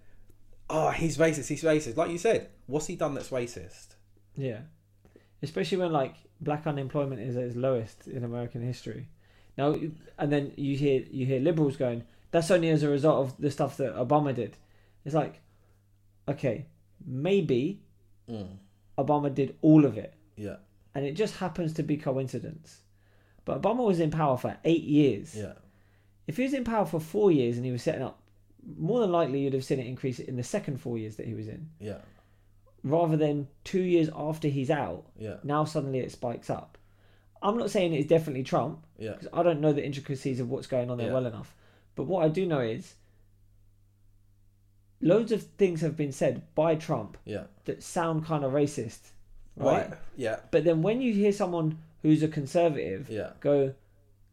"Oh, he's racist, he's racist," like you said, what's he done that's racist? yeah. Especially when like black unemployment is at its lowest in American history. Now, and then you hear you hear liberals going, "That's only as a result of the stuff that Obama did." It's like, okay, maybe Mm, Obama did all of it, yeah, and it just happens to be coincidence. But Obama was in power for eight years. yeah, If he was in power for four years and he was setting up, more than likely you'd have seen it increase in the second four years that he was in, yeah, rather than two years after he's out. yeah, Now suddenly it spikes up. I'm not saying it's definitely Trump yeah, because I don't know the intricacies of what's going on there Yeah. well enough. But what I do know is loads of things have been said by Trump yeah. that sound kind of racist, right? Right. Yeah, But then when you hear someone who's a conservative yeah, go,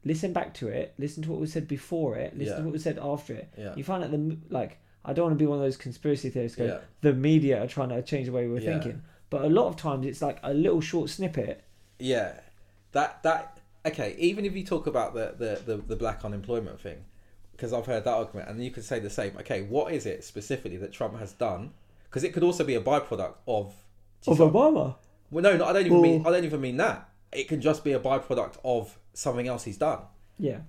listen back to it, listen to what was said before it, listen Yeah. to what was said after it, yeah, you find that the like I don't want to be one of those conspiracy theorists go yeah. the media are trying to change the way we're thinking. But a lot of times it's like a little short snippet. Yeah, that that okay. Even if you talk about the the the, the black unemployment thing, because I've heard that argument, and you could say the same. Okay, what is it specifically that Trump has done? Because it could also be a byproduct of. Of Obama. Well, no, no, I don't even mean. I don't even mean that. It can just be a byproduct of something else he's done. Yeah.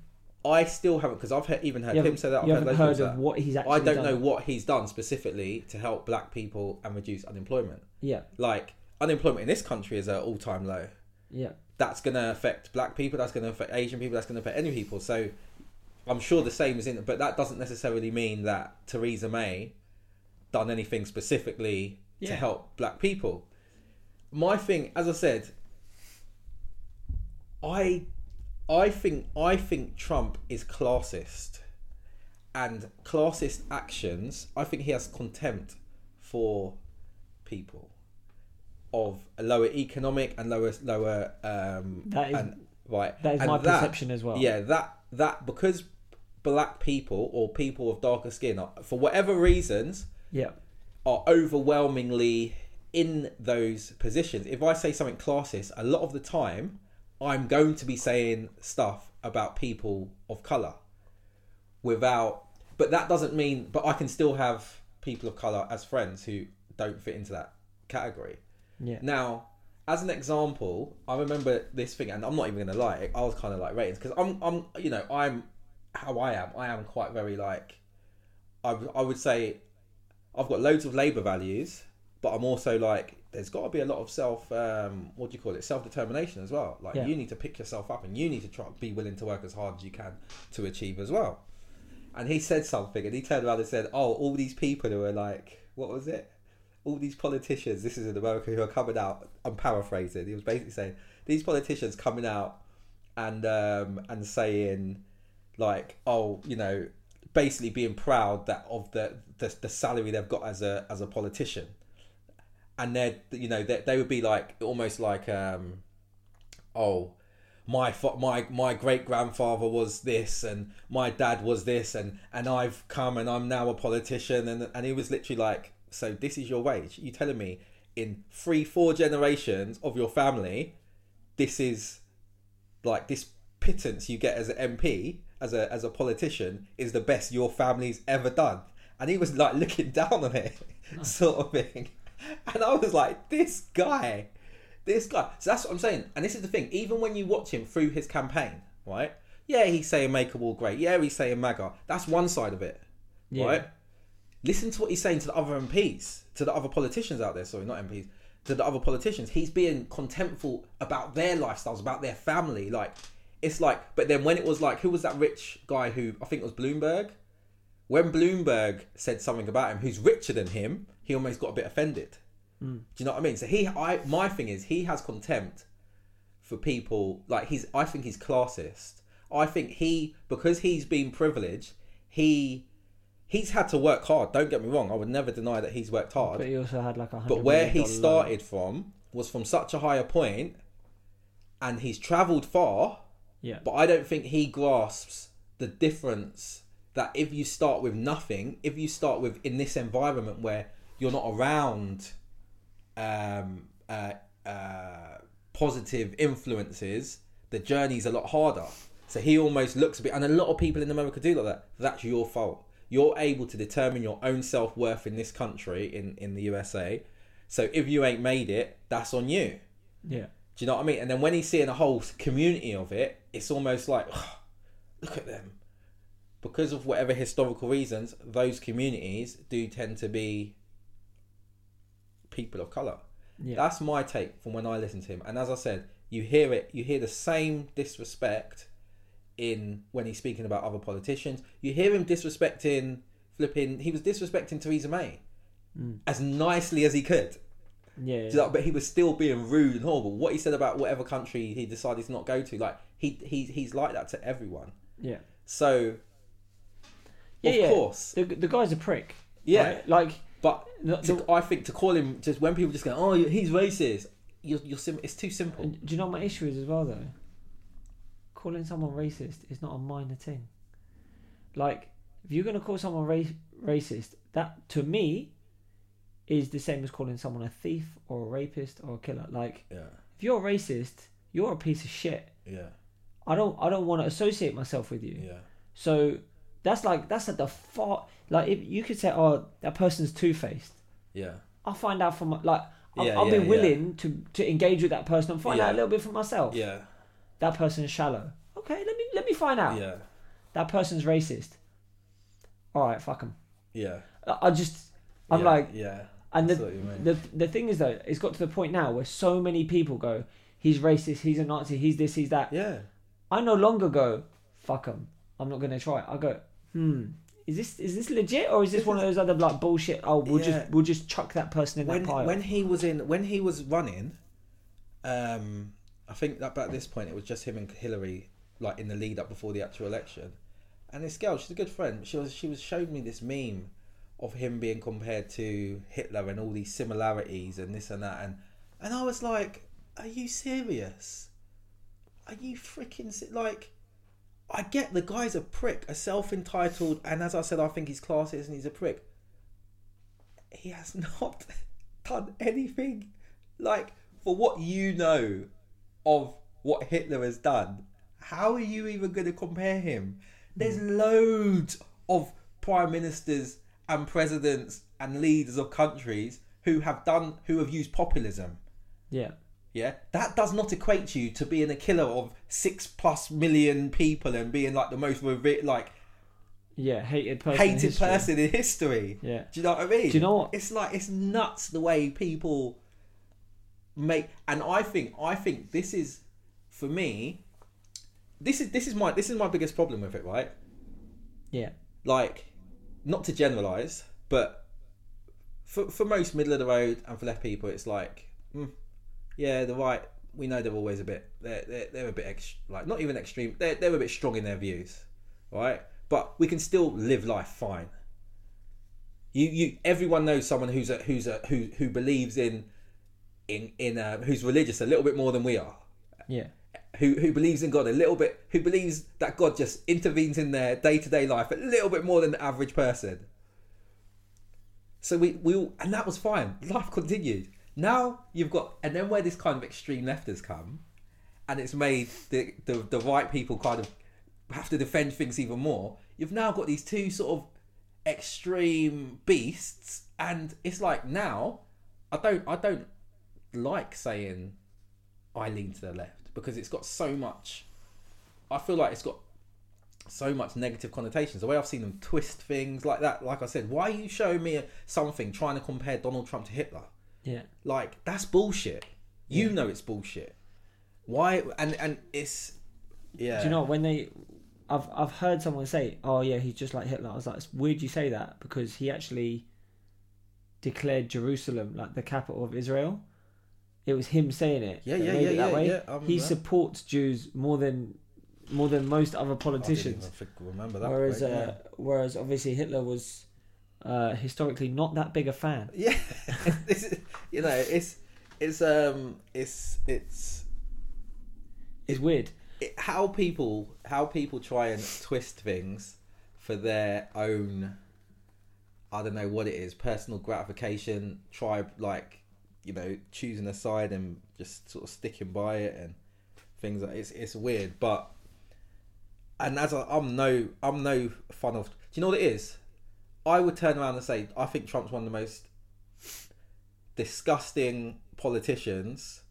I still haven't because I've heard, even heard You him haven't, say that. I've you heard haven't loads heard of of that. what he's actually I don't done. know what he's done specifically to help black people and reduce unemployment. Yeah. Like unemployment in this country is at all time low. Yeah. that's going to affect black people that's going to affect asian people that's going to affect any people so i'm sure the same is in but that doesn't necessarily mean that theresa may done anything specifically to help black people my thing as i said i i think i think trump is classist and classist actions i think he has contempt for people of a lower economic and lower lower um That is- and, right That is and my that- perception as well. yeah that that because black people or people of darker skin are, for whatever reasons Yeah. are overwhelmingly in those positions if i say something classist a lot of the time i'm going to be saying stuff about people of color without but that doesn't mean but i can still have people of color as friends who don't fit into that category. Yeah. Now, as an example, I remember this thing, and I'm not even gonna lie. I was kind of like ratings because I'm, I'm, you know, I'm how I am. I am quite very like, I I would say, I've got loads of labour values, but I'm also like, there's got to be a lot of self, um, what do you call it, self determination as well. Like Yeah. you need to pick yourself up, and you need to try be willing to work as hard as you can to achieve as well. And he said something, and he turned around and said, "Oh, all these people who are like, what was it? All these politicians. This is in America who are coming out. I'm paraphrasing. He was basically saying these politicians coming out and um, and saying like, oh, you know, basically being proud that of the the, the salary they've got as a as a politician, and they you know they, they would be like almost like um, oh my my my great grandfather was this and my dad was this and and I've come and I'm now a politician and and he was literally like so this is your wage. You telling me in three four generations of your family this is like this pittance you get as an MP as a as a politician is the best your family's ever done. And he was like looking down on it sort of thing and I was like this guy this guy. So that's what I'm saying. And this is the thing. Even when you watch him through his campaign, right? Yeah, he's saying make a wall great. Yeah, he's saying MAGA. That's one side of it, Yeah. right? Listen to what he's saying to the other MPs, to the other politicians out there. Sorry, not MPs. To the other politicians. He's being contemptful about their lifestyles, about their family. Like, it's like, but then when it was like, who was that rich guy who, I think it was Bloomberg? When Bloomberg said something about him who's richer than him, he almost got a bit offended. Hmm. Do you know what I mean? So he, I, my thing is, he has contempt for people like he's. I think he's classist. I think he because he's been privileged. He he's had to work hard. Don't get me wrong. I would never deny that he's worked hard. But he also had like a hundred. But where he started from was from such a higher point, and he's travelled far. Yeah. But I don't think he grasps the difference that if you start with nothing, if you start with in this environment where you're not around um, uh, uh, positive influences, the journey's a lot harder. So he almost looks a bit, and a lot of people in America do like that. That's your fault. You're able to determine your own self worth in this country, in in the USA. So if you ain't made it, that's on you. Yeah. Do you know what I mean? And then when he's seeing a whole community of it, it's almost like, look at them. Because of whatever historical reasons, those communities do tend to be people of colour. Yeah. That's my take from when I listen to him. And as I said, you hear it, you hear the same disrespect in when he's speaking about other politicians. You hear him disrespecting flipping he was disrespecting Theresa May mm. as nicely as he could. yeah. You but he was still being rude and horrible. What he said about whatever country he decided to not go to, like he he he's like that to everyone. yeah. So Yeah, of yeah. course, The, the guy's a prick. Yeah. right? Like but to, the- I think to call him just when people just go, oh, he's racist. You're, you're sim- it's too simple. do you know what my issue is as well though? Calling someone racist is not a minor thing. Like if you're gonna call someone ra- racist, that to me is the same as calling someone a thief or a rapist or a killer. Like Yeah, if you're a racist, you're a piece of shit. yeah, I don't I don't want to associate myself with you. yeah, So that's like that's at the far like if you could say oh that person's two faced. yeah, I'll find out from like I'll, Yeah, I'll yeah, be yeah. willing to to engage with that person and find Yeah. out a little bit for myself. yeah, That person's shallow. Okay, let me let me find out. yeah, That person's racist. All right, fuck him. yeah. I just I'm yeah, like yeah. and the, what you mean. the the thing is though it's got to the point now where so many people go he's racist he's a Nazi he's this he's that. Yeah, I no longer go fuck him. I'm not gonna try. it. I go hmm. Is this is this legit or is this one of those other like bullshit? Oh, we'll Yeah. just we'll just chuck that person in when that pile. when he was in when he was running, um, I think that at this point it was just him and Hillary, like in the lead up before the actual election, and this girl, she's a good friend. She was she was showing me this meme of him being compared to Hitler and all these similarities and this and that, and and I was like, are you serious? Are you freaking se- like? I get the guy's a prick, a self entitled, and as I said, I think he's classist and he's a prick he has not done anything like for what you know of what Hitler has done. How are you even going to compare him? There's hmm. loads of prime ministers and presidents and leaders of countries who have done who have used populism. Yeah. Yeah, that does not equate you to being a killer of six plus million people and being like the most revi- like Yeah. Hated person. in hated history. person in history. Yeah. Do you know what I mean? Do you know what? It's like it's nuts the way people make, and I think I think this is for me. This is this is my this is my biggest problem with it, right? Yeah. Like, not to generalize, but for for most middle of the road and for left people, it's like, mm, yeah, the right. We know they're always a bit. They're they're, they're a bit ex, like not even extreme. They're they're a bit strong in their views, right? But we can still live life fine. You you everyone knows someone who's a who's a who who believes in in in um, who's religious a little bit more than we are Yeah. who who believes in God a little bit, who believes that God just intervenes in their day to day life a little bit more than the average person. So we we all, and that was fine. Life continued. Now you've got, and then where this kind of extreme left has come, and it's made the the, the right people kind of have to defend things even more. You've now got these two sort of extreme beasts, and it's like now I don't I don't like saying I lean to the left because it's got so much. I feel like it's got so much negative connotations. The way I've seen them twist things like that, like I said, why are you showing me something trying to compare Donald Trump to Hitler? Yeah. Like that's bullshit. You Yeah. know it's bullshit. Why? And and it's yeah. Do you know when they? I've I've heard someone say, "Oh yeah, he's just like Hitler." I was like, "It's weird you say that because he actually declared Jerusalem like the capital of Israel." It was him saying it. Yeah, yeah, yeah, it that yeah, way. yeah, He that. supports Jews more than more than most other politicians. remember that. Whereas, uh, whereas obviously Hitler was uh, historically not that big a fan. yeah, this is, you know, it's it's um it's it's It's weird. it, how people how people try and twist things for their own I don't know what it is personal gratification tribe like you know choosing a side and just sort of sticking by it and things like it's it's weird but and as I, I'm no I'm no fun of do you know what it is I would turn around and say I think Trump's one of the most disgusting politicians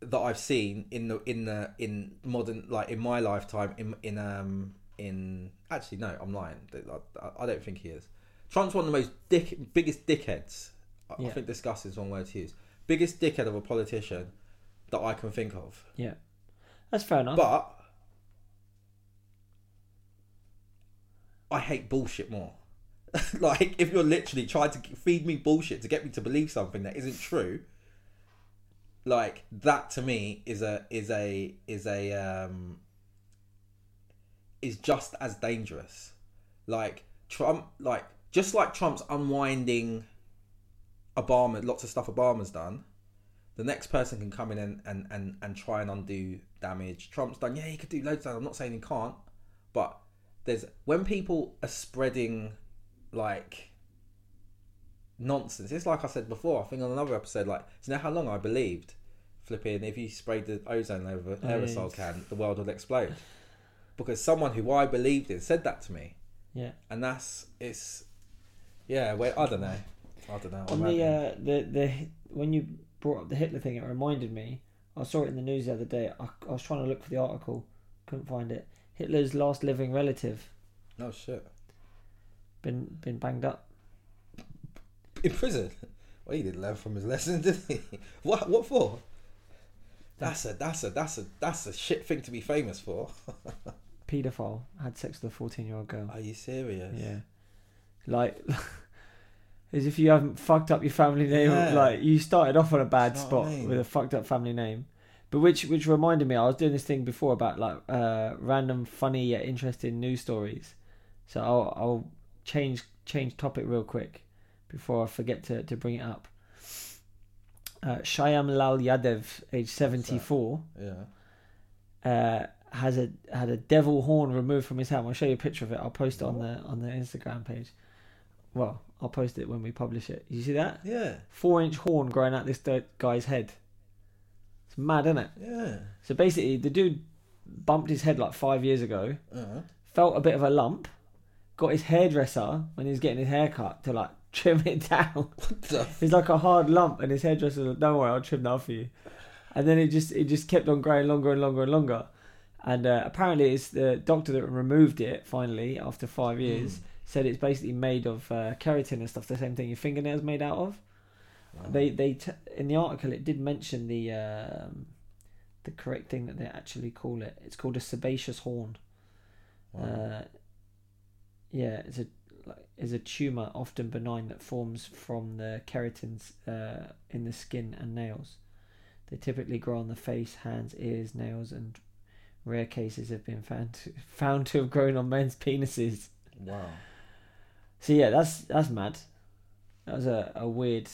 that I've seen in the in the in modern like in my lifetime in in um in actually no I'm lying. I, I don't think he is. Trump's one of the most dick biggest dickheads. I, I think disgust is one word to use. Biggest dickhead of a politician that I can think of. Yeah, that's fair enough. but I hate bullshit more. Like if you're literally trying to feed me bullshit to get me to believe something that isn't true like that to me is a is a is a um is just as dangerous. Like trump like just like trump's unwinding obama lots of stuff obama's done the next person can come in and and and, and try and undo damage. Trump's done yeah he could do loads of that i'm not saying he can't but there's when people are spreading like nonsense. It's like I said before. I think on another episode, like, do you know how long I believed flipping if you sprayed the ozone over an Oh, aerosol can, the world would explode. Because someone who I believed in said that to me, yeah. and that's it's yeah. Well, I don't know. I don't know. On I'm the uh, the the when you brought up the Hitler thing, it reminded me. I saw it in the news the other day. I, I was trying to look for the article, couldn't find it. Hitler's last living relative oh shit, been been banged up. in prison. Well, he didn't learn from his lesson, did he? What? What for? That's a that's a that's a that's a shit thing to be famous for. Paedophile had sex with a fourteen year old girl. Are you serious? Yeah, like as if you haven't fucked up your family name. Yeah. Like you started off on a bad know spot I mean? with a fucked up family name. But which which reminded me, I was doing this thing before about like uh, random funny yet interesting news stories. So I'll I'll change change topic real quick before I forget to, to bring it up. Uh, Shyam Lal Yadav, age seventy four, Yeah. uh, has a had a devil horn removed from his hand. I'll show you a picture of it. I'll post it on the on the Instagram page. Well, I'll post it when we publish it. You see that Yeah. four inch horn growing out this guy's head? It's mad, isn't it? Yeah. So basically, the dude bumped his head like five years ago, Uh-huh. felt a bit of a lump, got his hairdresser when he was getting his hair cut to like trim it down. the It's like a hard lump, and his hairdresser was like, "Don't worry, I'll trim that for you." And then it just it just kept on growing longer and longer and longer. And uh, apparently, it's the doctor that removed it finally after five years. Said it's basically made of uh, keratin and stuff, the same thing your fingernails made out of. Wow. They they t- in the article it did mention the um, the correct thing that they actually call it. It's called a sebaceous horn. Wow. Uh, yeah, it's a like is a tumor often benign that forms from the keratins uh, in the skin and nails. They typically grow on the face, hands, ears, nails, and rare cases have been found to, found to have grown on men's penises. wow. So yeah, that's that's mad. That was a, a weird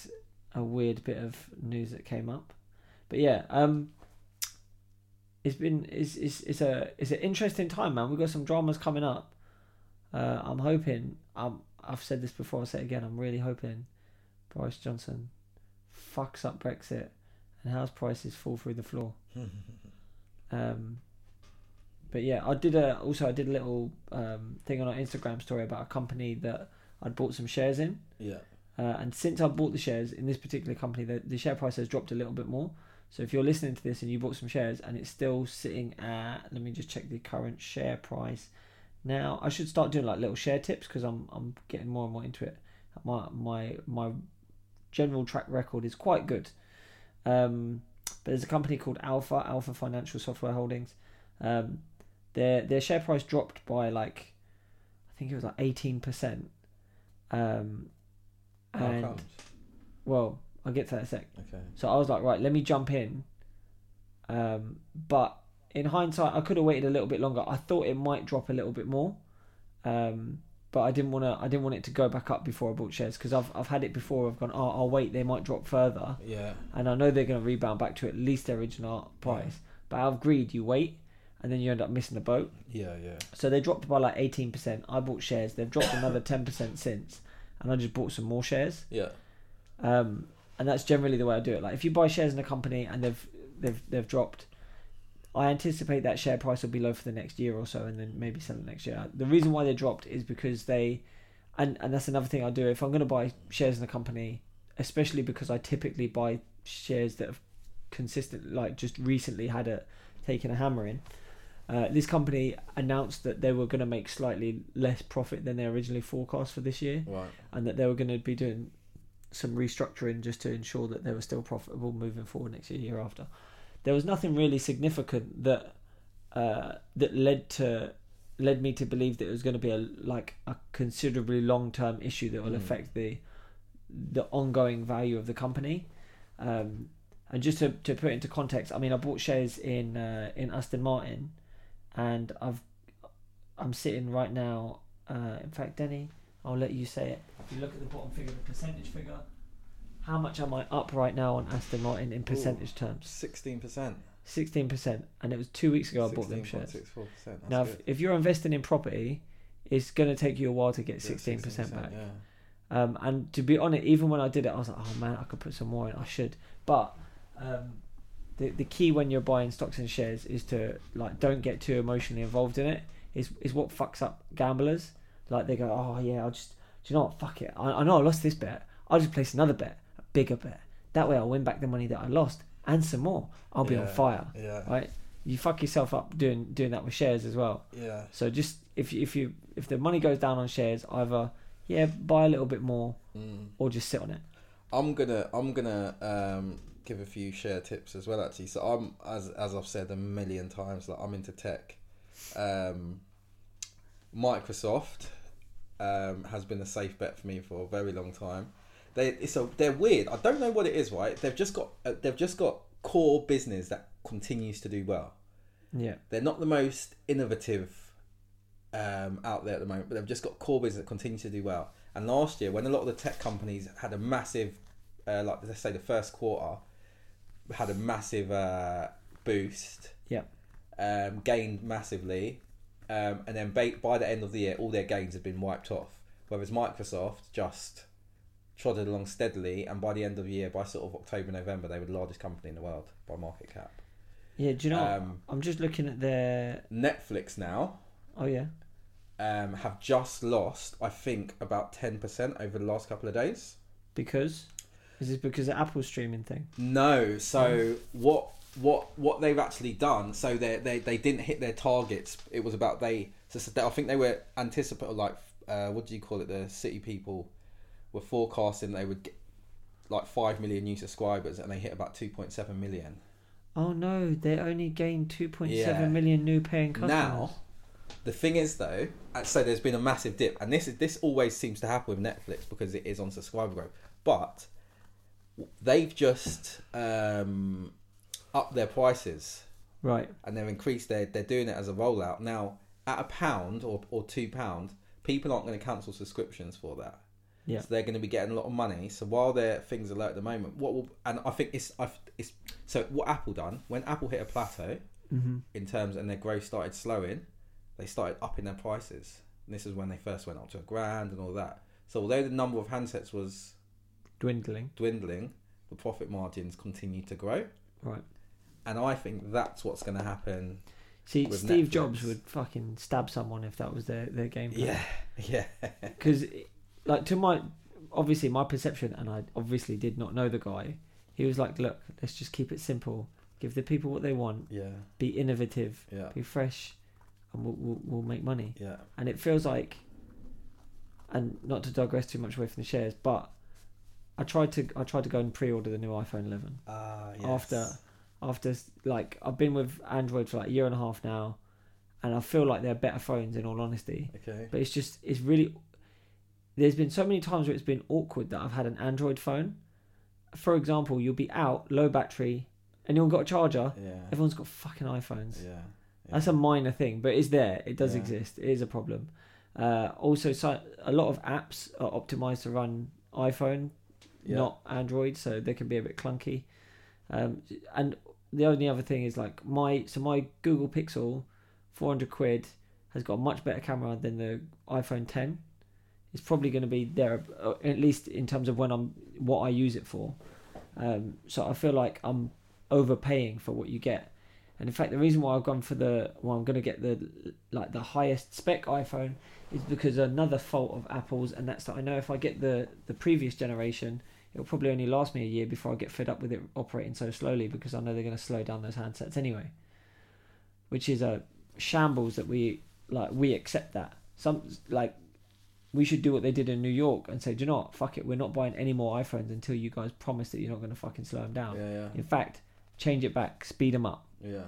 a weird bit of news that came up. But yeah, um it's been it's it's, it's a it's an interesting time, man. We've got some dramas coming up. Uh, I'm hoping um I've said this before, I'll say it again, I'm really hoping Boris Johnson fucks up Brexit and house prices fall through the floor. Um, but yeah, I did a also I did a little um, thing on our Instagram story about a company that I'd bought some shares in, yeah. Uh, and since I bought the shares in this particular company, the, the share price has dropped a little bit more. So if you're listening to this and you bought some shares and it's still sitting at, let me just check the current share price. Now I should start doing like little share tips because I'm I'm getting more and more into it. My my my general track record is quite good. Um, but there's a company called Alfa Alfa Financial Software Holdings. Um, their their share price dropped by like I think it was like eighteen percent. Um, and comes? well, I'll get to that in a sec. Okay. So I was like, right, let me jump in. Um, but in hindsight, I could have waited a little bit longer. I thought it might drop a little bit more, um, but I didn't want to. I didn't want it to go back up before I bought shares because I've I've had it before. I've gone, oh, I'll wait. They might drop further, Yeah. and I know they're going to rebound back to at least their original price. Yeah. But out of greed, you wait, and then you end up missing the boat. Yeah. Yeah. So they dropped by like eighteen percent. I bought shares. They've dropped another ten percent since, and I just bought some more shares. Yeah. Um, and that's generally the way I do it. Like if you buy shares in a company and they've they've they've dropped, I anticipate that share price will be low for the next year or so, and then maybe sell it next year. The reason why they dropped is because they, and and that's another thing I do. If I'm going to buy shares in a company, especially because I typically buy shares that have consistently, like just recently had a taken a hammer in. Uh, this company announced that they were going to make slightly less profit than they originally forecast for this year Right. and that they were going to be doing some restructuring just to ensure that they were still profitable moving forward next year, year after. There was nothing really significant that uh, that led to led me to believe that it was going to be a like a considerably long term issue that will Mm. affect the the ongoing value of the company. Um, and just to, to put it into context, I mean, I bought shares in uh, in Aston Martin, and I've I'm sitting right now. Uh, in fact, Denny, I'll let you say it. If you look at the bottom figure, the percentage figure, how much am I up right now on Aston Martin in percentage terms? Sixteen percent. Sixteen percent, and it was two weeks ago I bought them shares. Six four percent. Now, if, if you're investing in property, it's going to take you a while to get sixteen percent back. Yeah. Um, and to be honest, even when I did it, I was like, oh man, I could put some more in. I should. But um, the the key when you're buying stocks and shares is to like don't get too emotionally involved in it. Is is what fucks up gamblers. Like they go, oh yeah, I'll just. Do you know what? Fuck it. I, I know I lost this bet. I'll just place another bet, a bigger bet. That way, I'll win back the money that I lost and some more. I'll be on fire. Yeah. Right? You fuck yourself up doing doing that with shares as well. Yeah. So just if you, if you if the money goes down on shares, either yeah buy a little bit more Mm. or just sit on it. I'm gonna I'm gonna um, give a few share tips as well actually. So I'm as as I've said a million times, like I'm into tech. Um, Microsoft um, has been a safe bet for me for a very long time. They it's a, they're weird. I don't know what it is. Right? They've just got uh, they've just got core business that continues to do well. Yeah, They're not the most innovative um, out there at the moment, but they've just got core business that continues to do well. And last year, when a lot of the tech companies had a massive, uh, like let's say the first quarter, had a massive uh, boost, Yeah. um, gained massively, um, and then ba- by the end of the year, all their gains had been wiped off. Whereas Microsoft just trotted along steadily, and by the end of the year, by sort of October, November, they were the largest company in the world by market cap. yeah. Do you know? Um, I'm just looking at their. Netflix now Oh yeah, um, have just lost, I think, about ten percent over the last couple of days. Because is this because of Apple streaming thing? No. So what what what they've actually done? So they they they didn't hit their targets. It was about they. So I think they were anticipating like uh, what do you call it? The city people were forecasting they would get like five million new subscribers, and they hit about two point seven million. Oh no, they only gained two point seven Yeah. million new paying customers. Now, the thing is though, so there's been a massive dip, and this is this always seems to happen with Netflix because it is on subscriber growth. But they've just um, upped their prices right, and they've increased their. They're doing it as a rollout now. At a pound or, or two pound, people aren't going to cancel subscriptions for that. Yeah. So they're going to be getting a lot of money. So while their things are low at the moment, what will and I think it's I've, it's so what Apple done when Apple hit a plateau hmm in terms and their growth started slowing, they started upping their prices. And this is when they first went up to a grand and all that. So although the number of handsets was dwindling. dwindling, the profit margins continue to grow. Right. And I think that's what's going to happen. See, Steve Netflix. Jobs would fucking stab someone if that was their their game. Yeah, yeah, because like to my obviously my perception and i obviously did not know the guy he was like look let's just keep it simple give the people what they want yeah, be innovative yeah, be fresh and we'll, we'll, we'll make money yeah. and it feels like and not to digress too much away from the shares but i tried to i tried to go and pre-order the new iphone 11 Uh, yes. After- after like i've been with android for like a year and a half now and i feel like they're better phones in all honesty Okay. but it's just it's really there's been so many times where it's been awkward that I've had an Android phone. For example, you'll be out, low battery, and you've got a charger. Yeah. Everyone's got fucking iPhones. Yeah. yeah. That's a minor thing, but it's there. It does Yeah. exist. It is a problem. Uh, also, so, a lot of apps are optimized to run iPhone, Yeah. not Android, so they can be a bit clunky. Um, and the only other thing is like my so my Google Pixel, four hundred quid, has got a much better camera than the iPhone ten. It's probably going to be there uh, at least in terms of when I'm what I use it for. Um, so I feel like I'm overpaying for what you get. And in fact, the reason why I've gone for the well, I'm going to get the like the highest spec iPhone is because another fault of Apple's, and that's that I know if I get the the previous generation, it'll probably only last me a year before I get fed up with it operating so slowly because I know they're going to slow down those handsets anyway. Which is a shambles that we like. We accept that some like we should do what they did in New York and say, do you know what? Fuck it, we're not buying any more iPhones until you guys promise that you're not going to fucking slow them down. Yeah. Yeah. In fact, change it back, speed them up. Yeah.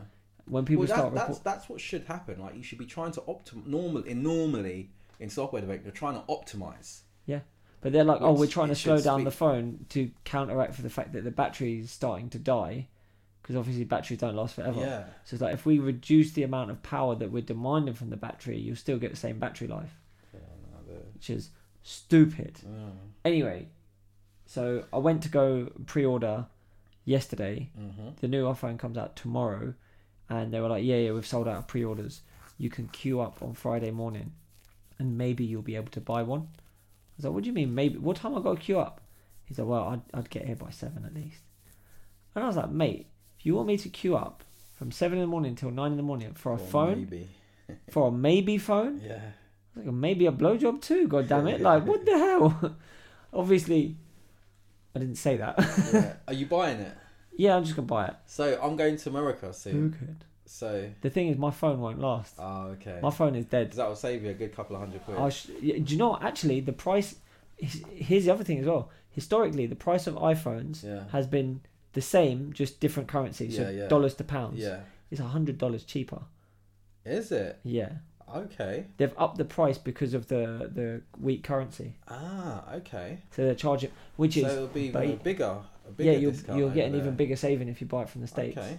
When people well, that, start that's report- that's what should happen. Like you should be trying to optimize. Normal in normally in software development, you're trying to optimize. But they're like, oh, we're trying to it slow should down the speak- phone to counteract for the fact that the battery is starting to die, because obviously batteries don't last forever. Yeah. So it's like if we reduce the amount of power that we're demanding from the battery, you'll still get the same battery life, Yeah, no, the- which is stupid. yeah. Anyway, so I went to go pre-order yesterday. Mhm. The new iPhone comes out tomorrow, and they were like, yeah, yeah, we've sold out of pre-orders. You can queue up on Friday morning, and maybe you'll be able to buy one. I was like, what do you mean maybe? What time I got to queue up? He's like, well, I'd, I'd get here by seven at least. And I was like, mate, if you want me to queue up from seven in the morning till nine in the morning for a Or phone, Maybe. for a maybe phone, Yeah. I was like, maybe a blowjob too. God damn it! Like, what the hell? Obviously, I didn't say that. yeah. Are you buying it? yeah, I'm just gonna buy it. So I'm going to America soon. Who could? So. The thing is, my phone won't last. Oh, okay. My phone is dead. That will save you a good couple of hundred quid. I sh- yeah, do you know what? Actually, the price. Here's the other thing as well. Historically, the price of iPhones Yeah. has been the same, just different currencies. Yeah, so yeah. dollars to pounds. Yeah. It's a hundred dollars cheaper. Is it? Yeah, Okay. they've upped the price because of the the weak currency. Ah, okay. So they're charging, which so is it'll be ba- bigger, a bigger yeah, you'll discount you'll get over an even there. bigger saving if you buy it from the states. Okay.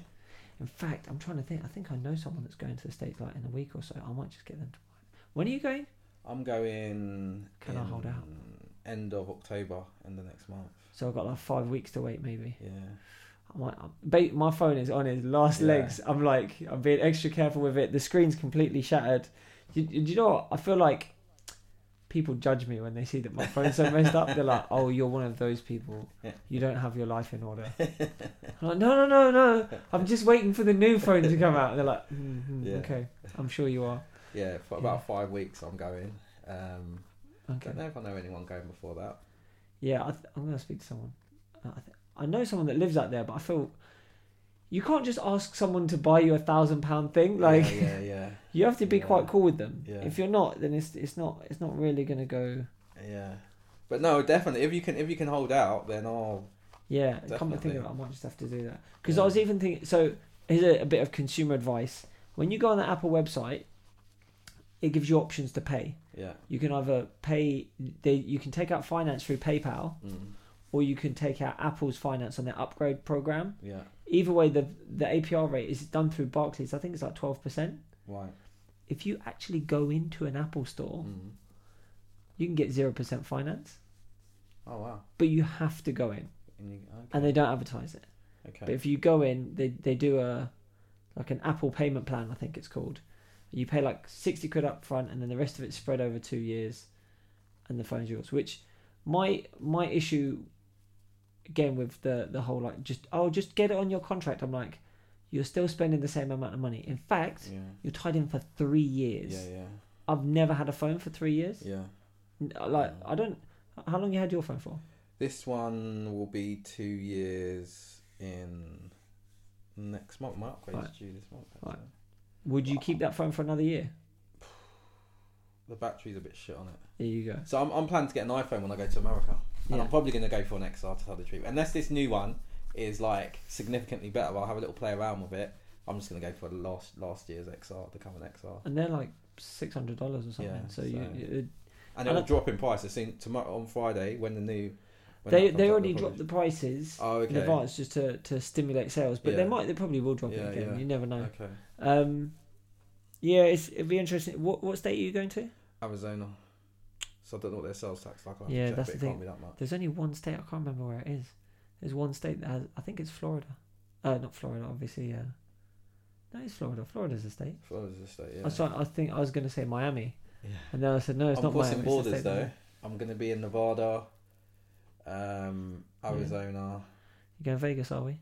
In fact, I'm trying to think. I think I know someone that's going to the states like in a week or so. I might just get them to. When are you going? I'm going. Can I hold out? End of October, end of next month. So I've got like five weeks to wait, maybe. Yeah. I might, uh, ba- my phone is on its last Yeah. legs. I'm like, I'm being extra careful with it. The screen's completely shattered. Do, do you know what? I feel like people judge me when they see that my phone's so messed up. They're like, "Oh, you're one of those people. Yeah. You don't have your life in order." I'm like, "No, no, no, no. I'm just waiting for the new phone to come out." They're like, mm Yeah. "Okay, I'm sure you are." yeah, for about five weeks I'm going. Um, Okay. don't know if I know anyone going before that. Yeah, I th- I'm gonna speak to someone. I, th- I know someone that lives out there, but I feel you can't just ask someone to buy you a thousand pound thing. Like yeah, yeah, yeah, you have to be quite cool with them. Yeah. If you're not, then it's it's not it's not really gonna go. yeah. But no, definitely. If you can, if you can hold out, then I'll. Yeah, come to think of it, I might just have to do that. Because. I was even thinking. So here's a, a bit of consumer advice. When you go on the Apple website, it gives you options to pay. Yeah. You can either pay. They you can take out finance through PayPal, Mm, or you can take out Apple's finance on their upgrade program. yeah. Either way, the the APR rate is done through Barclays. I think it's like twelve percent. Right. If you actually go into an Apple store, Mm. you can get zero percent finance, Oh wow. but you have to go in, And you, okay. and they don't advertise it. okay. But if you go in, they they do a like an Apple payment plan, I think it's called. You pay like sixty quid up front, and then the rest of it's spread over two years, and the phone's yours. Which my my issue again with the the whole like just oh just get it on your contract. I'm like, you're still spending the same amount of money. In fact, yeah. you're tied in for three years. Yeah, yeah, I've never had a phone for three years. yeah. N- uh, Like I don't. How long you had your phone for? This one will be two years in next month. My upgrade's Right. due this month. Right. Would you keep that phone for another year? The battery's a bit shit on it. There you go. So I'm, I'm planning to get an iPhone when I go to America. And Yeah. I'm probably going to go for an XR to tell the truth. Unless this new one is like significantly better, I'll have a little play around with it. I'm just going to go for the last last year's XR, the current XR. And they're like six hundred dollars or something. Yeah, so, you, so- you And I it will drop in price. I've seen tomorrow on Friday when the new. when they they already dropped the prices Oh, okay. in advance just to, to stimulate sales, but they might they probably will drop Yeah, it again. yeah. You never know. Okay. Um, yeah, it's it'd be interesting. What what state are you going to? Arizona. So I don't know what their sales tax like. Have Yeah, check, that's the thing. that much. There's only one state I can't remember where it is. There's one state that has. I think it's Florida. Uh, not Florida, obviously. Uh, no, it's Florida. Florida's a state. Florida's a state, yeah. I was trying, I think I was going to say Miami, Yeah. and then I said no, it's I'm not Miami. the borders though. I'm going to be in Nevada, um, Yeah. Arizona, You going to Vegas? Are we?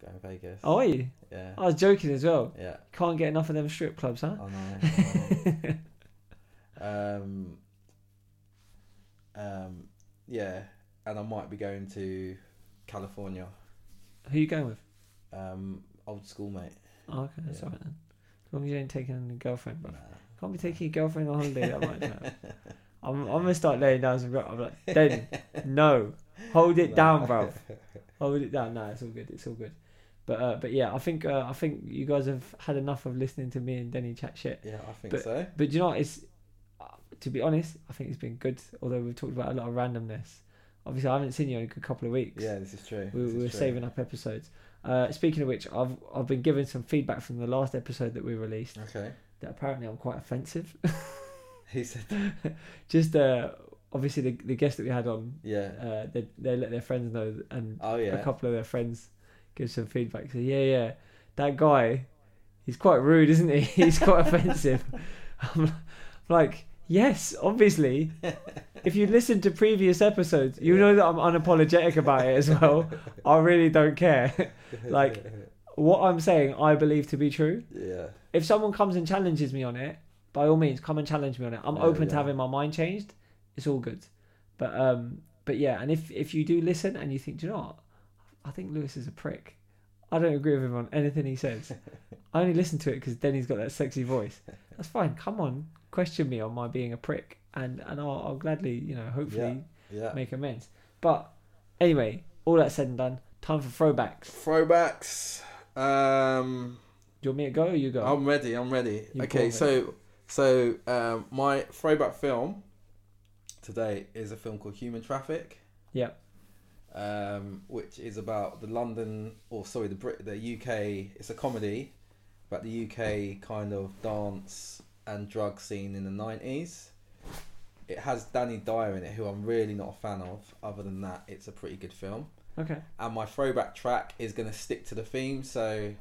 going to Vegas. Oh, are you? Yeah. I was joking as well. Yeah. Can't get enough of them strip clubs, huh? I know. I know. um, um, yeah, and I might be going to California. Who you going with? Um, old school mate. Oh, okay, that's Yeah. alright then. As long as you ain't taking a girlfriend, bro. Nah. Can't be taking your girlfriend on holiday that much. I'm, I'm gonna start laying down some. I'm like, then no, hold it down, bro. Hold it down. No, it's all good. It's all good. But uh, but yeah, I think uh, I think you guys have had enough of listening to me and Denny chat shit. Yeah, I think But- so. But you know, what, it's to be honest, I think it's been good. Although we've talked about a lot of randomness. Obviously, I haven't seen you in a good couple of weeks. Yeah, this is true. we, This we were true. saving up episodes. Uh, speaking of which, I've I've been given some feedback from the last episode that we released Okay. that apparently I'm quite offensive. He said, Just uh, obviously the the guest that we had on, yeah. uh, they they let their friends know, and Oh, a couple of their friends give some feedback. So yeah, yeah, that guy, he's quite rude, isn't he? He's quite offensive. I'm like, yes, obviously. If you listen to previous episodes, you Yeah. know that I'm unapologetic about it as well. I really don't care. like- What I'm saying, I believe to be true. yeah. If someone comes and challenges me on it, by all means, come and challenge me on it. I'm Yeah, open to having my mind changed. It's all good. But um, but yeah, and if if you do listen and you think, do you know what? I think Lewis is a prick. I don't agree with him on anything he says. I only listen to it because Denny's got that sexy voice. That's fine. Come on, question me on my being a prick, and and I'll, I'll gladly, you know, hopefully Yeah. make amends. But anyway, all that said and done, time for throwbacks. Throwbacks. Um, Do you want me to go or you go? I'm ready. I'm ready. You okay, so so um, my throwback film today is a film called Human Traffic. Yeah. Um, which is about the London, or sorry, the Brit, the UK. It's a comedy about the UK kind of dance and drug scene in the nineties. It has Danny Dyer in it, who I'm really not a fan of. Other than that, it's a pretty good film. Okay. And my throwback track is going to stick to the theme. So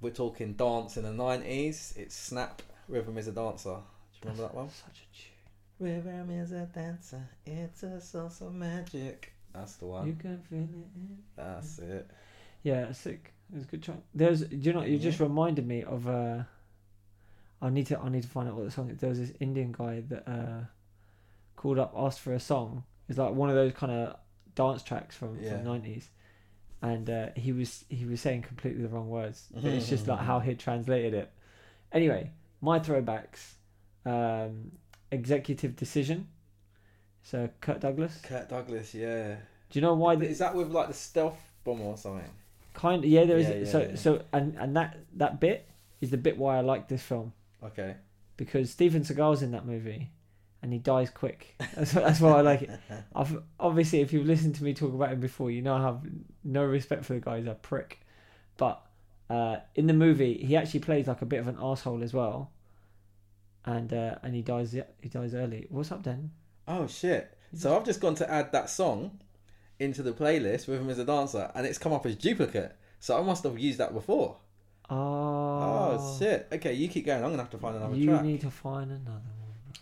we're talking dance in the 90s. It's Snap, Rhythm is a Dancer. Do you remember that one? Such a tune. Rhythm is a dancer. It's a source of magic. That's the one. You can feel it. in- That's it. Yeah, sick. It was a good track. There's, do you know, you just reminded me of. Uh, I need to I need to find out what the song is. There was this Indian guy that uh, called up, asked for a song. It's like one of those kind of dance tracks from Yeah. from nineties, and uh, he was he was saying completely the wrong words. But it's just like how he translated it. Anyway, my throwbacks, um, executive decision. So Kurt Douglas. Kurt Douglas, yeah. Do you know why? Is that with like the stealth bomb or something? kind of yeah, there is. Yeah, yeah, so so and and that that bit is the bit why I like this film. Okay. because Steven Seagal's in that movie, and he dies quick. That's that's why I like it. I've, obviously, if you've listened to me talk about him before, you know I have no respect for the guy. He's a prick. But uh, in the movie, he actually plays like a bit of an asshole as well, and uh, and he dies. He dies early. What's up, then? Oh shit! So I've just gone to add that song into the playlist Rhythm is a Dancer, and it's come up as duplicate. So I must have used that before. Oh, Oh, shit! Okay, you keep going. I'm gonna have to find another You track. need to find another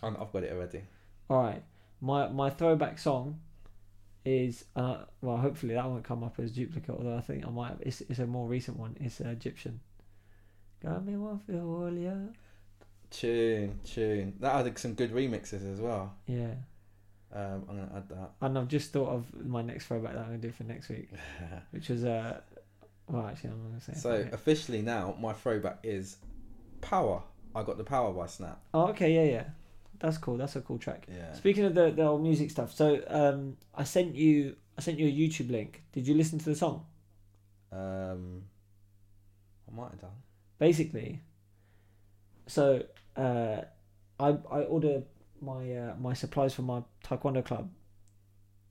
one. I'm- I've got it already. All right, my my throwback song is uh well hopefully that won't come up as duplicate although I think I might have, it's it's a more recent one it's uh, Egyptian. Got me one for all yeah. Tune, tune. That had some good remixes as well. Yeah, Um, I'm gonna add that. and I've just thought of my next throwback that I'm gonna do for next week, which is uh well actually I'm gonna say. so Okay. officially now, my throwback is "Power." I got the power by Snap. oh okay yeah yeah, that's cool that's a cool track. Yeah. Speaking of the the old music stuff, so um I sent you I sent you a YouTube link. Did you listen to the song? Um, I might have done. basically so uh i i order my uh, my supplies for my taekwondo club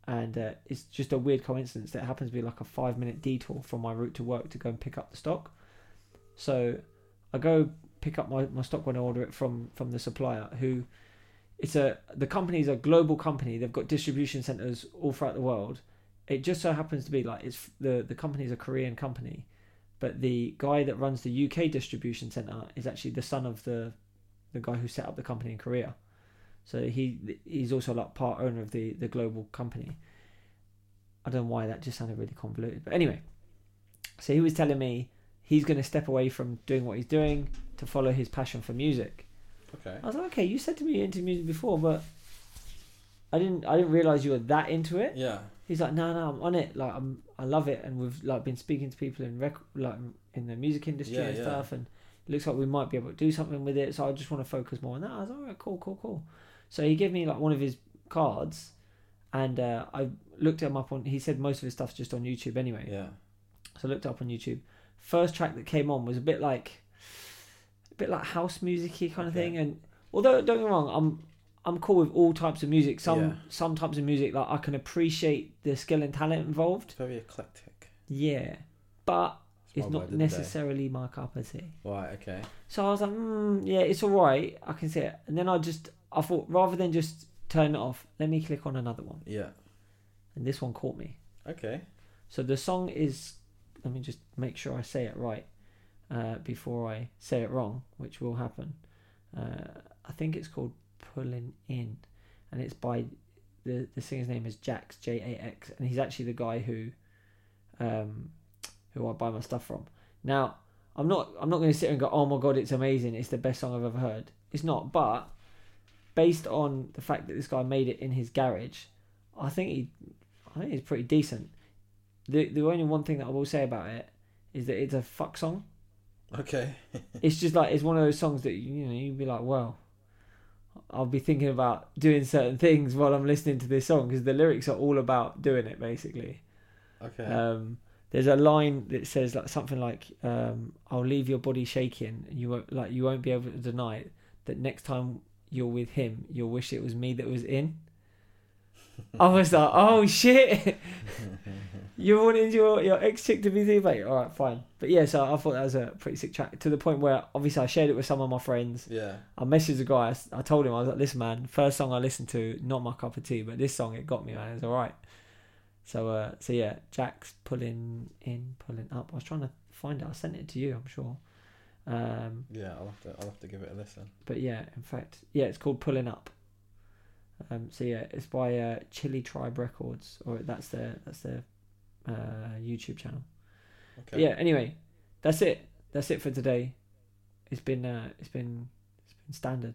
and uh, it's just a weird coincidence that happens to be like a five minute detour from my route to work to go and pick up the stock. So i go pick up my, my stock when i order it from from the supplier who it's a the company's a global company. They've got distribution centers all throughout the world. It just so happens to be like it's the the company's a korean company but the guy that runs the UK distribution center is actually the son of the the guy who set up the company in Korea. So he he's also like part owner of the the global company. I don't know why that just sounded really convoluted, but anyway. So he was telling me he's going to step away from doing what he's doing to follow his passion for music. Okay. I was like, okay, you said to me you're into music before, but I didn't I didn't realize you were that into it. Yeah. He's like, no, no, I'm on it. Like, I'm, I love it, and we've like been speaking to people in rec- like in the music industry Yeah, and yeah. stuff, and it looks like we might be able to do something with it. So I just want to focus more on that. I was like, all right, cool, cool, cool. So he gave me like one of his cards, and uh, I looked him up on. He said most of his stuff's just on YouTube anyway. Yeah. So I looked up on YouTube. First track that came on was a bit like, a bit like house musicy kind of Okay. thing. And although don't get me wrong, I'm I'm cool with all types of music. Some Yeah. some types of music like I can appreciate the skill and talent involved. Very eclectic. Yeah, but it's not word of the day. necessarily my cup of tea. Right. Okay. So I was like, mm, yeah, it's all right. I can see it. And then I just I thought rather than just turn it off, let me click on another one. Yeah. And this one caught me. Okay. So the song is, let me just make sure I say it right uh, before I say it wrong, which will happen. Uh, I think it's called Pulling In, and it's by the the singer's name is Jax J A X, and he's actually the guy who, um, who I buy my stuff from. Now I'm not I'm not going to sit and go, oh my god, it's amazing, it's the best song I've ever heard. It's not, but based on the fact that this guy made it in his garage, I think he, I think he's pretty decent. The the only one thing that I will say about it is that it's a fuck song. Okay. It's just like it's one of those songs that you know you'd be like, well, I'll be thinking about doing certain things while I'm listening to this song because the lyrics are all about doing it basically. Okay. Um, there's a line that says like something like, um, "I'll leave your body shaking, and you won't like you won't be able to deny it, that next time you're with him, you'll wish it was me that was in." I was like, "Oh shit." You wanted your your ex chick to be there, mate. All right, fine. But yeah, so I thought that was a pretty sick track to the point where obviously I shared it with some of my friends. yeah. I messaged the guy. I told him I was like, "Listen, man, first song I listened to, not my cup of tea, but this song it got me, man. It's all right." So uh, so yeah, Jax pulling in, pulling up. I was trying to find it. I sent it to you, I'm sure. Um, Yeah. I'll have to. I'll have to give it a listen. but yeah, in fact, yeah, it's called Pulling Up. Um, so yeah, it's by uh, Chili Tribe Records, or that's their that's their uh, YouTube channel. Okay. Yeah. Anyway, that's it. That's it for today. It's been uh, it's been it's been standard.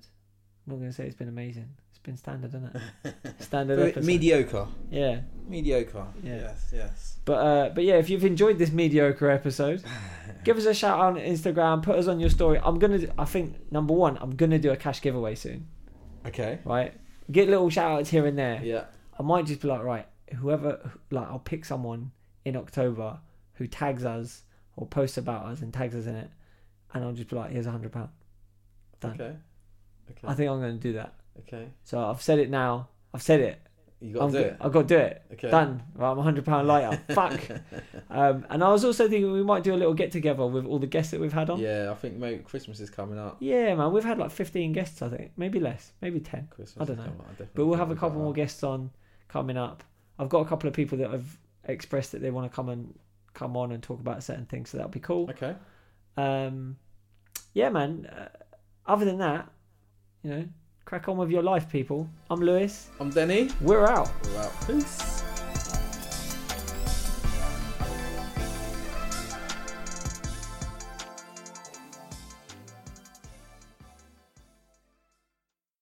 I'm not going to say it's been amazing. Standard, isn't it? Standard episode. mediocre. yeah. Mediocre. Yeah. Yes. Yes. But uh, but yeah, if you've enjoyed this mediocre episode, give us a shout out on Instagram. Put us on your story. I'm gonna. I think number one, I'm gonna do a cash giveaway soon. Okay. Right. Get little shout outs here and there. Yeah. I might just be like, right, whoever, like, I'll pick someone in October who tags us or posts about us and tags us in it, and I'll just be like, here's a hundred pound. Done. Okay. Okay. I think I'm going to do that. Okay. So I've said it now. I've said it. You got I'm, to do it. I've got to do it. Okay. Done. Right, I'm hundred pound lighter. Fuck. Um, and I was also thinking we might do a little get together with all the guests that we've had on. Yeah, I think maybe Christmas is coming up. Yeah, man, we've had like 15 guests, I think. Maybe less, maybe 10. Christmas I don't know. I But we'll have a couple more guests on coming up. I've got a couple of people that have expressed that they want to come and come on and talk about certain things, so that'll be cool. Okay. Um, yeah, man. Uh, other than that, you know, crack on with your life, people. I'm Lewis. I'm Denny. We're out. We're out. Peace.